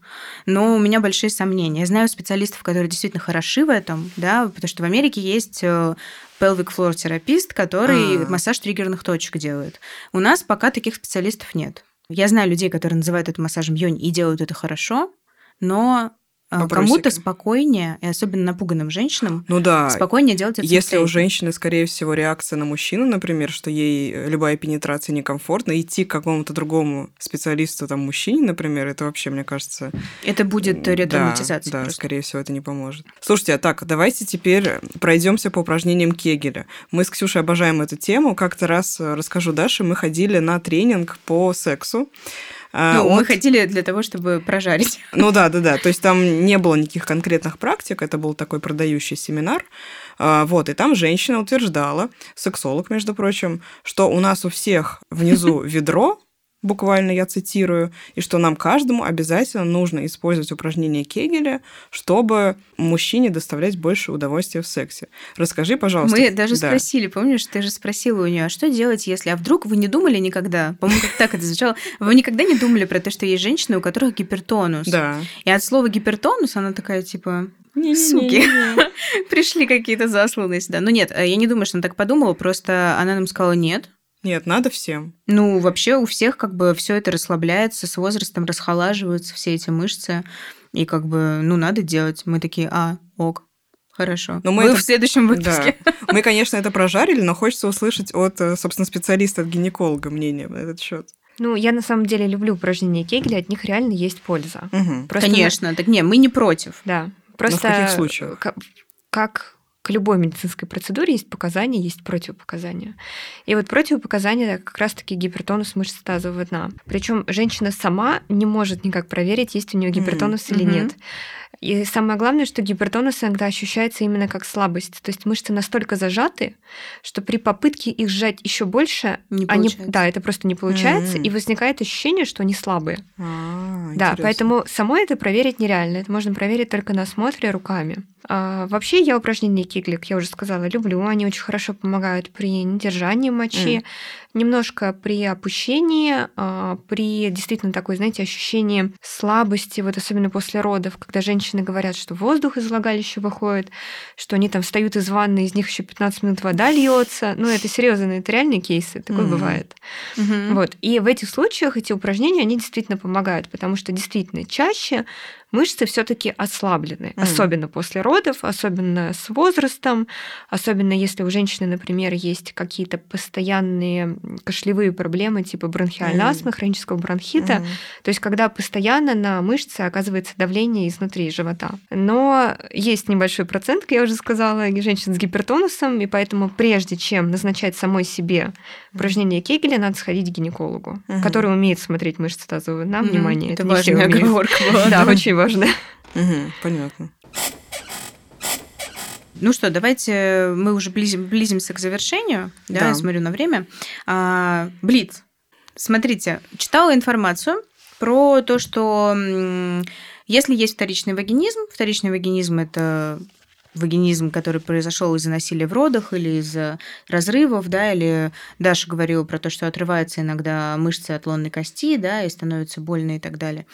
но у меня большие сомнения. Я знаю специалистов, которые действительно хороши в этом, да, потому что в Америке есть э, pelvic floor терапист, который А-а-а. массаж триггерных точек делает. У нас пока таких специалистов нет. Я знаю людей, которые называют это массажем йонь и делают это хорошо, но кому-то спокойнее, и особенно напуганным женщинам, ну да. спокойнее делать это. Если у женщины, скорее всего, реакция на мужчину, например, что ей любая пенетрация некомфортна, идти к какому-то другому специалисту, там, мужчине, например, это вообще, мне кажется... Это будет ретравматизация. Да, да скорее всего, это не поможет. Слушайте, а так, давайте теперь пройдемся по упражнениям Кегеля. Мы с Ксюшей обожаем эту тему. Как-то раз расскажу Даше, мы ходили на тренинг по сексу. А, ну, от... мы хотели для того, чтобы прожарить. Ну да, да, да. То есть там не было никаких конкретных практик, это был такой продающий семинар. А, вот, и там женщина утверждала, сексолог, между прочим, что у нас у всех внизу ведро, буквально я цитирую, и что нам каждому обязательно нужно использовать упражнение Кегеля, чтобы мужчине доставлять больше удовольствия в сексе. Расскажи, пожалуйста. Мы даже да. спросили, помнишь, ты же спросила у нее, а что делать, если... А вдруг вы не думали никогда? По-моему, как так это звучало. Вы никогда не думали про то, что есть женщины, у которых гипертонус? Да. И от слова гипертонус она такая, типа, не, Суки. Пришли какие-то засланные сюда. Ну нет, я не думаю, что она так подумала, просто она нам сказала нет. Нет, надо всем. Ну, вообще у всех как бы все это расслабляется, с возрастом расхолаживаются все эти мышцы. И как бы, ну, надо делать. Мы такие, а, ок, Хорошо. Но мы Вы это... в следующем выпуске. Да. Мы, конечно, это прожарили, но хочется услышать от, э, собственно, специалиста, от гинеколога мнение на этот счет. Ну, я на самом деле люблю упражнения Кегеля, от них реально есть польза. Угу. Просто Конечно, мы... так не, мы не против. Да. Просто но в каких случаях? Как к любой медицинской процедуре есть показания, есть противопоказания. И вот противопоказания как раз-таки гипертонус мышц тазового дна. Причем женщина сама не может никак проверить, есть у нее гипертонус mm-hmm. или нет. И самое главное, что гипертонус иногда ощущается именно как слабость. То есть мышцы настолько зажаты, что при попытке их сжать еще больше, не они, да, это просто не получается, mm-hmm. и возникает ощущение, что они слабые. А, да, поэтому самой это проверить нереально. Это можно проверить только на осмотре руками. А, вообще я упражнения Киглик, я уже сказала, люблю. Они очень хорошо помогают при недержании мочи, mm немножко при опущении, а, при действительно такой, знаете, ощущении слабости, вот особенно после родов, когда женщины говорят, что воздух из влагалища выходит, что они там встают из ванны, из них еще 15 минут вода льется. Ну, это серьезно, это реальные кейсы, такое mm-hmm. бывает. Mm-hmm. Вот. И в этих случаях эти упражнения, они действительно помогают, потому что действительно чаще мышцы все-таки ослаблены, mm. особенно после родов, особенно с возрастом, особенно если у женщины, например, есть какие-то постоянные кашлевые проблемы типа бронхиальной mm. астмы, хронического бронхита, mm. то есть когда постоянно на мышцы оказывается давление изнутри живота. Но есть небольшой процент, как я уже сказала, женщин с гипертонусом, и поэтому прежде чем назначать самой себе упражнение Кегеля, надо сходить к гинекологу, mm-hmm. который умеет смотреть мышцы тазового дна. Mm-hmm. Внимание, это, это важная оговорка была. Да, очень важно. Угу, понятно. Ну что, давайте мы уже близим, близимся к завершению. Да, да. я смотрю на время. А, Блиц. Смотрите, читала информацию про то, что если есть вторичный вагинизм, вторичный вагинизм это вагинизм, который произошел из-за насилия в родах или из-за разрывов, да, или Даша говорила про то, что отрываются иногда мышцы от лонной кости, да, и становится больно и так далее.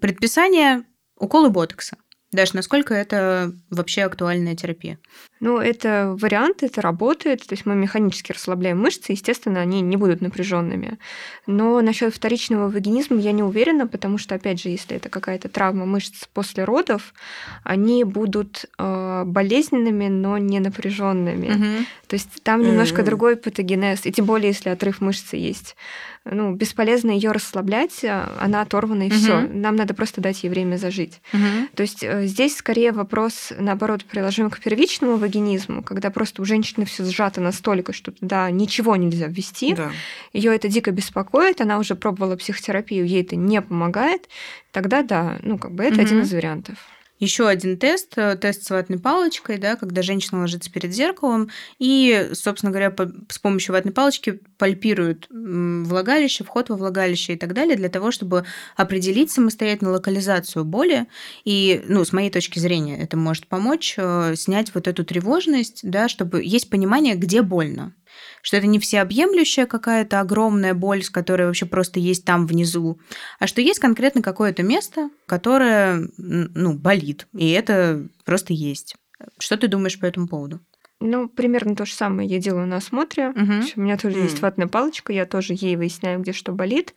Предписание уколы ботокса. Даже насколько это вообще актуальная терапия? Ну, это вариант, это работает. То есть мы механически расслабляем мышцы, естественно, они не будут напряженными. Но насчет вторичного вагинизма я не уверена, потому что, опять же, если это какая-то травма мышц после родов, они будут э, болезненными, но не напряженными. Угу. То есть там немножко угу. другой патогенез, и тем более, если отрыв мышцы есть ну, бесполезно ее расслаблять, э, она оторвана и угу. все. Нам надо просто дать ей время зажить. Угу. То есть э, здесь скорее вопрос, наоборот, приложим к первичному вагинизму, когда просто у женщины все сжато настолько, что туда ничего нельзя ввести. Да. Ее это дико беспокоит, она уже пробовала психотерапию, ей это не помогает. Тогда да, ну как бы это угу. один из вариантов. Еще один тест, э, тест с ватной палочкой, да, когда женщина ложится перед зеркалом и, собственно говоря, по, с помощью ватной палочки пальпирует влагалище, вход во влагалище и так далее, для того, чтобы определить самостоятельно локализацию боли. И, ну, с моей точки зрения, это может помочь э, снять вот эту тревожность, да, чтобы есть понимание, где больно что это не всеобъемлющая какая-то огромная боль, с которой вообще просто есть там внизу, а что есть конкретно какое-то место, которое, ну, болит, и это просто есть. Что ты думаешь по этому поводу? Ну, примерно то же самое я делаю на осмотре. Угу. У меня тоже есть ватная палочка, я тоже ей выясняю, где что болит.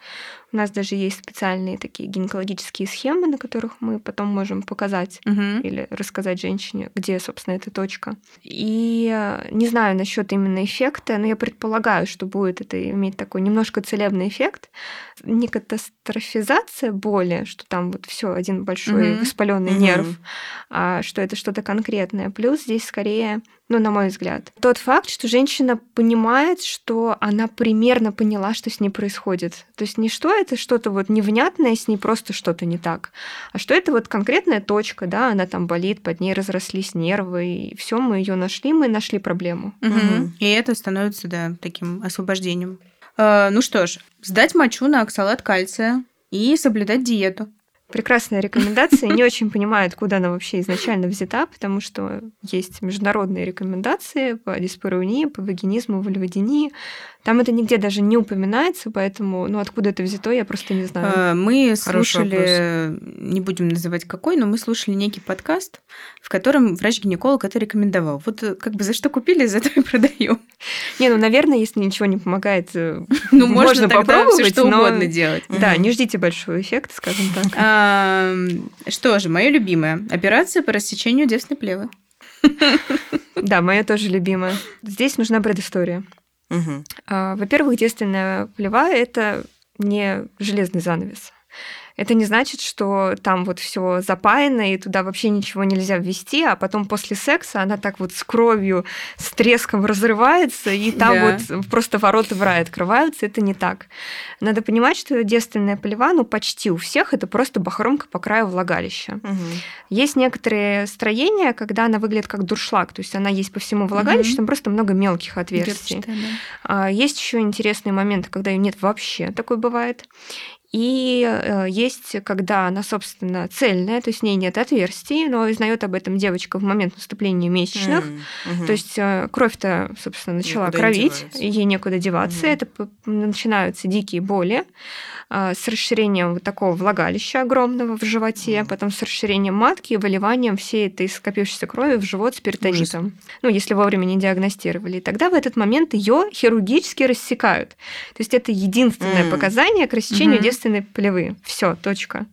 У нас даже есть специальные такие гинекологические схемы, на которых мы потом можем показать угу. или рассказать женщине, где, собственно, эта точка. И э, не знаю насчет именно эффекта, но я предполагаю, что будет это иметь такой немножко целебный эффект. Не катастрофизация боли, что там вот все один большой угу. воспаленный угу. нерв, а что это что-то конкретное. Плюс здесь скорее ну, на мой взгляд. Тот факт, что женщина понимает, что она примерно поняла, что с ней происходит. То есть не что это что-то вот невнятное, с ней просто что-то не так, а что это вот конкретная точка, да, она там болит, под ней разрослись нервы, и все, мы ее нашли, мы нашли проблему. Угу. Угу. И это становится, да, таким освобождением. Э, ну что ж, сдать мочу на оксалат кальция и соблюдать диету. Прекрасная рекомендация. Не очень понимаю, откуда она вообще изначально взята, потому что есть международные рекомендации по диспаронии, по вагинизму, вульводинии. Там это нигде даже не упоминается, поэтому, ну, откуда это взято, я просто не знаю. А, мы слушали, не будем называть какой, но мы слушали некий подкаст, в котором врач-гинеколог это рекомендовал. Вот э, как бы за что купили, за то и продаем. Не, ну, наверное, если ничего не помогает, э, ну, можно попробовать, что угодно делать. Да, не ждите большого эффекта, скажем так. Что же, мое любимое. Операция по рассечению девственной плевы. Да, моя тоже любимая. Здесь нужна предыстория. Угу. Во-первых, девственная плева – это не железный занавес. Это не значит, что там вот все запаяно, и туда вообще ничего нельзя ввести, а потом после секса она так вот с кровью, с треском разрывается, и там да. вот просто ворота в рай открываются. Это не так. Надо понимать, что девственная плева, ну, почти у всех, это просто бахромка по краю влагалища. Угу. Есть некоторые строения, когда она выглядит как дуршлаг, то есть она есть по всему влагалищу, угу. там просто много мелких отверстий. Дырчатая, да. Есть еще интересные моменты, когда ее нет вообще, такое бывает. И э, есть, когда она, собственно, цельная, то есть в ней нет отверстий, но узнает об этом девочка в момент наступления месячных. Mm-hmm. То есть э, кровь-то, собственно, начала некуда кровить, ей некуда деваться, mm-hmm. это начинаются дикие боли. А, с расширением вот такого влагалища огромного в животе, потом с расширением матки и выливанием всей этой скопившейся крови в живот с перитонитом. Ужас. Ну, если вовремя не диагностировали. И тогда в этот момент ее хирургически рассекают. То есть это единственное mm. показание к рассечению mm-hmm. Девственной плевы. Все, точка.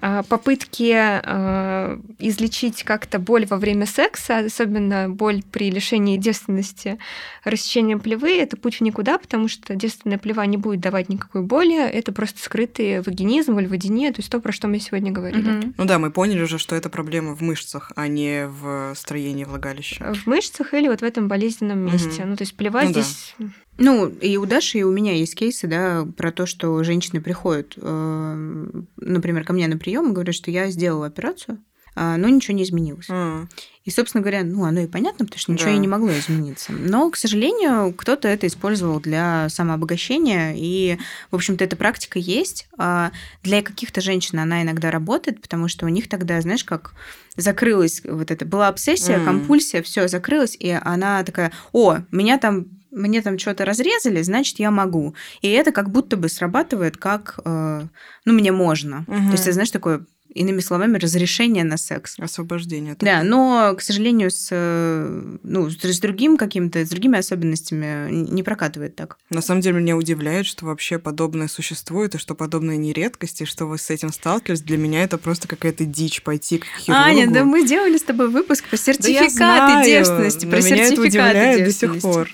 А, попытки а, излечить как-то боль во время секса, особенно боль при лишении девственности, рассечением плевы, это путь в никуда, потому что девственная плева не будет давать никакой боли, это просто скрытый вагинизм, вульводиния, то есть то, про что мы сегодня говорили. Угу. Ну да, мы поняли уже, что это проблема в мышцах, а не в строении влагалища. В мышцах или вот в этом болезненном месте. Угу. Ну то есть плева ну, здесь да. Ну, и у Даши, и у меня есть кейсы, да, про то, что женщины приходят, э, например, ко мне на прием и говорят, что я сделала операцию, но ничего не изменилось. А, И, собственно говоря, ну, оно и понятно, потому что ничего Да. и не могло измениться. Но, к сожалению, кто-то это использовал для самообогащения, и, в общем-то, эта практика есть. А Для каких-то женщин она иногда работает, потому что у них тогда, знаешь, как закрылась вот это, была обсессия, М. компульсия, все закрылось, и она такая, о, меня там мне там что-то разрезали, значит, я могу. И это как будто бы срабатывает как, э, ну, мне можно. Мгм. То есть, это, знаешь, такое, иными словами, разрешение на секс. освобождение. Да, такое. но, к сожалению, с, ну, с другим каким-то, с другими особенностями не прокатывает так. На самом деле меня удивляет, что вообще подобное существует, и что подобное не редкость, и что вы с этим сталкивались. Для меня это просто какая-то дичь пойти к хирургу. Аня, да мы делали с тобой выпуск про Да сертификаты знаю, девственности, но про меня это сертификаты удивляет до сих девственности. пор.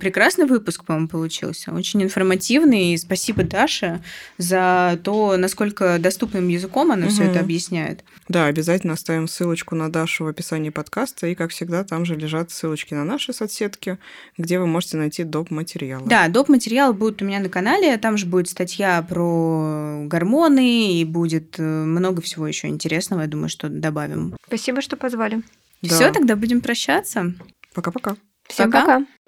Прекрасный выпуск, по-моему, получился. Очень информативный. И спасибо Даше за то, насколько доступным языком она все Мгм. это объясняет. Да, обязательно оставим ссылочку на Дашу в описании подкаста, и, как всегда, там же лежат ссылочки на наши соцсетки, где вы можете найти доп. материалы. Да, доп. материал будет у меня на канале. Там же будет статья про гормоны, и будет э, много всего еще интересного. Я думаю, что добавим. Спасибо, что позвали. Да. Все, тогда будем прощаться. Пока-пока. Всем Пока. пока.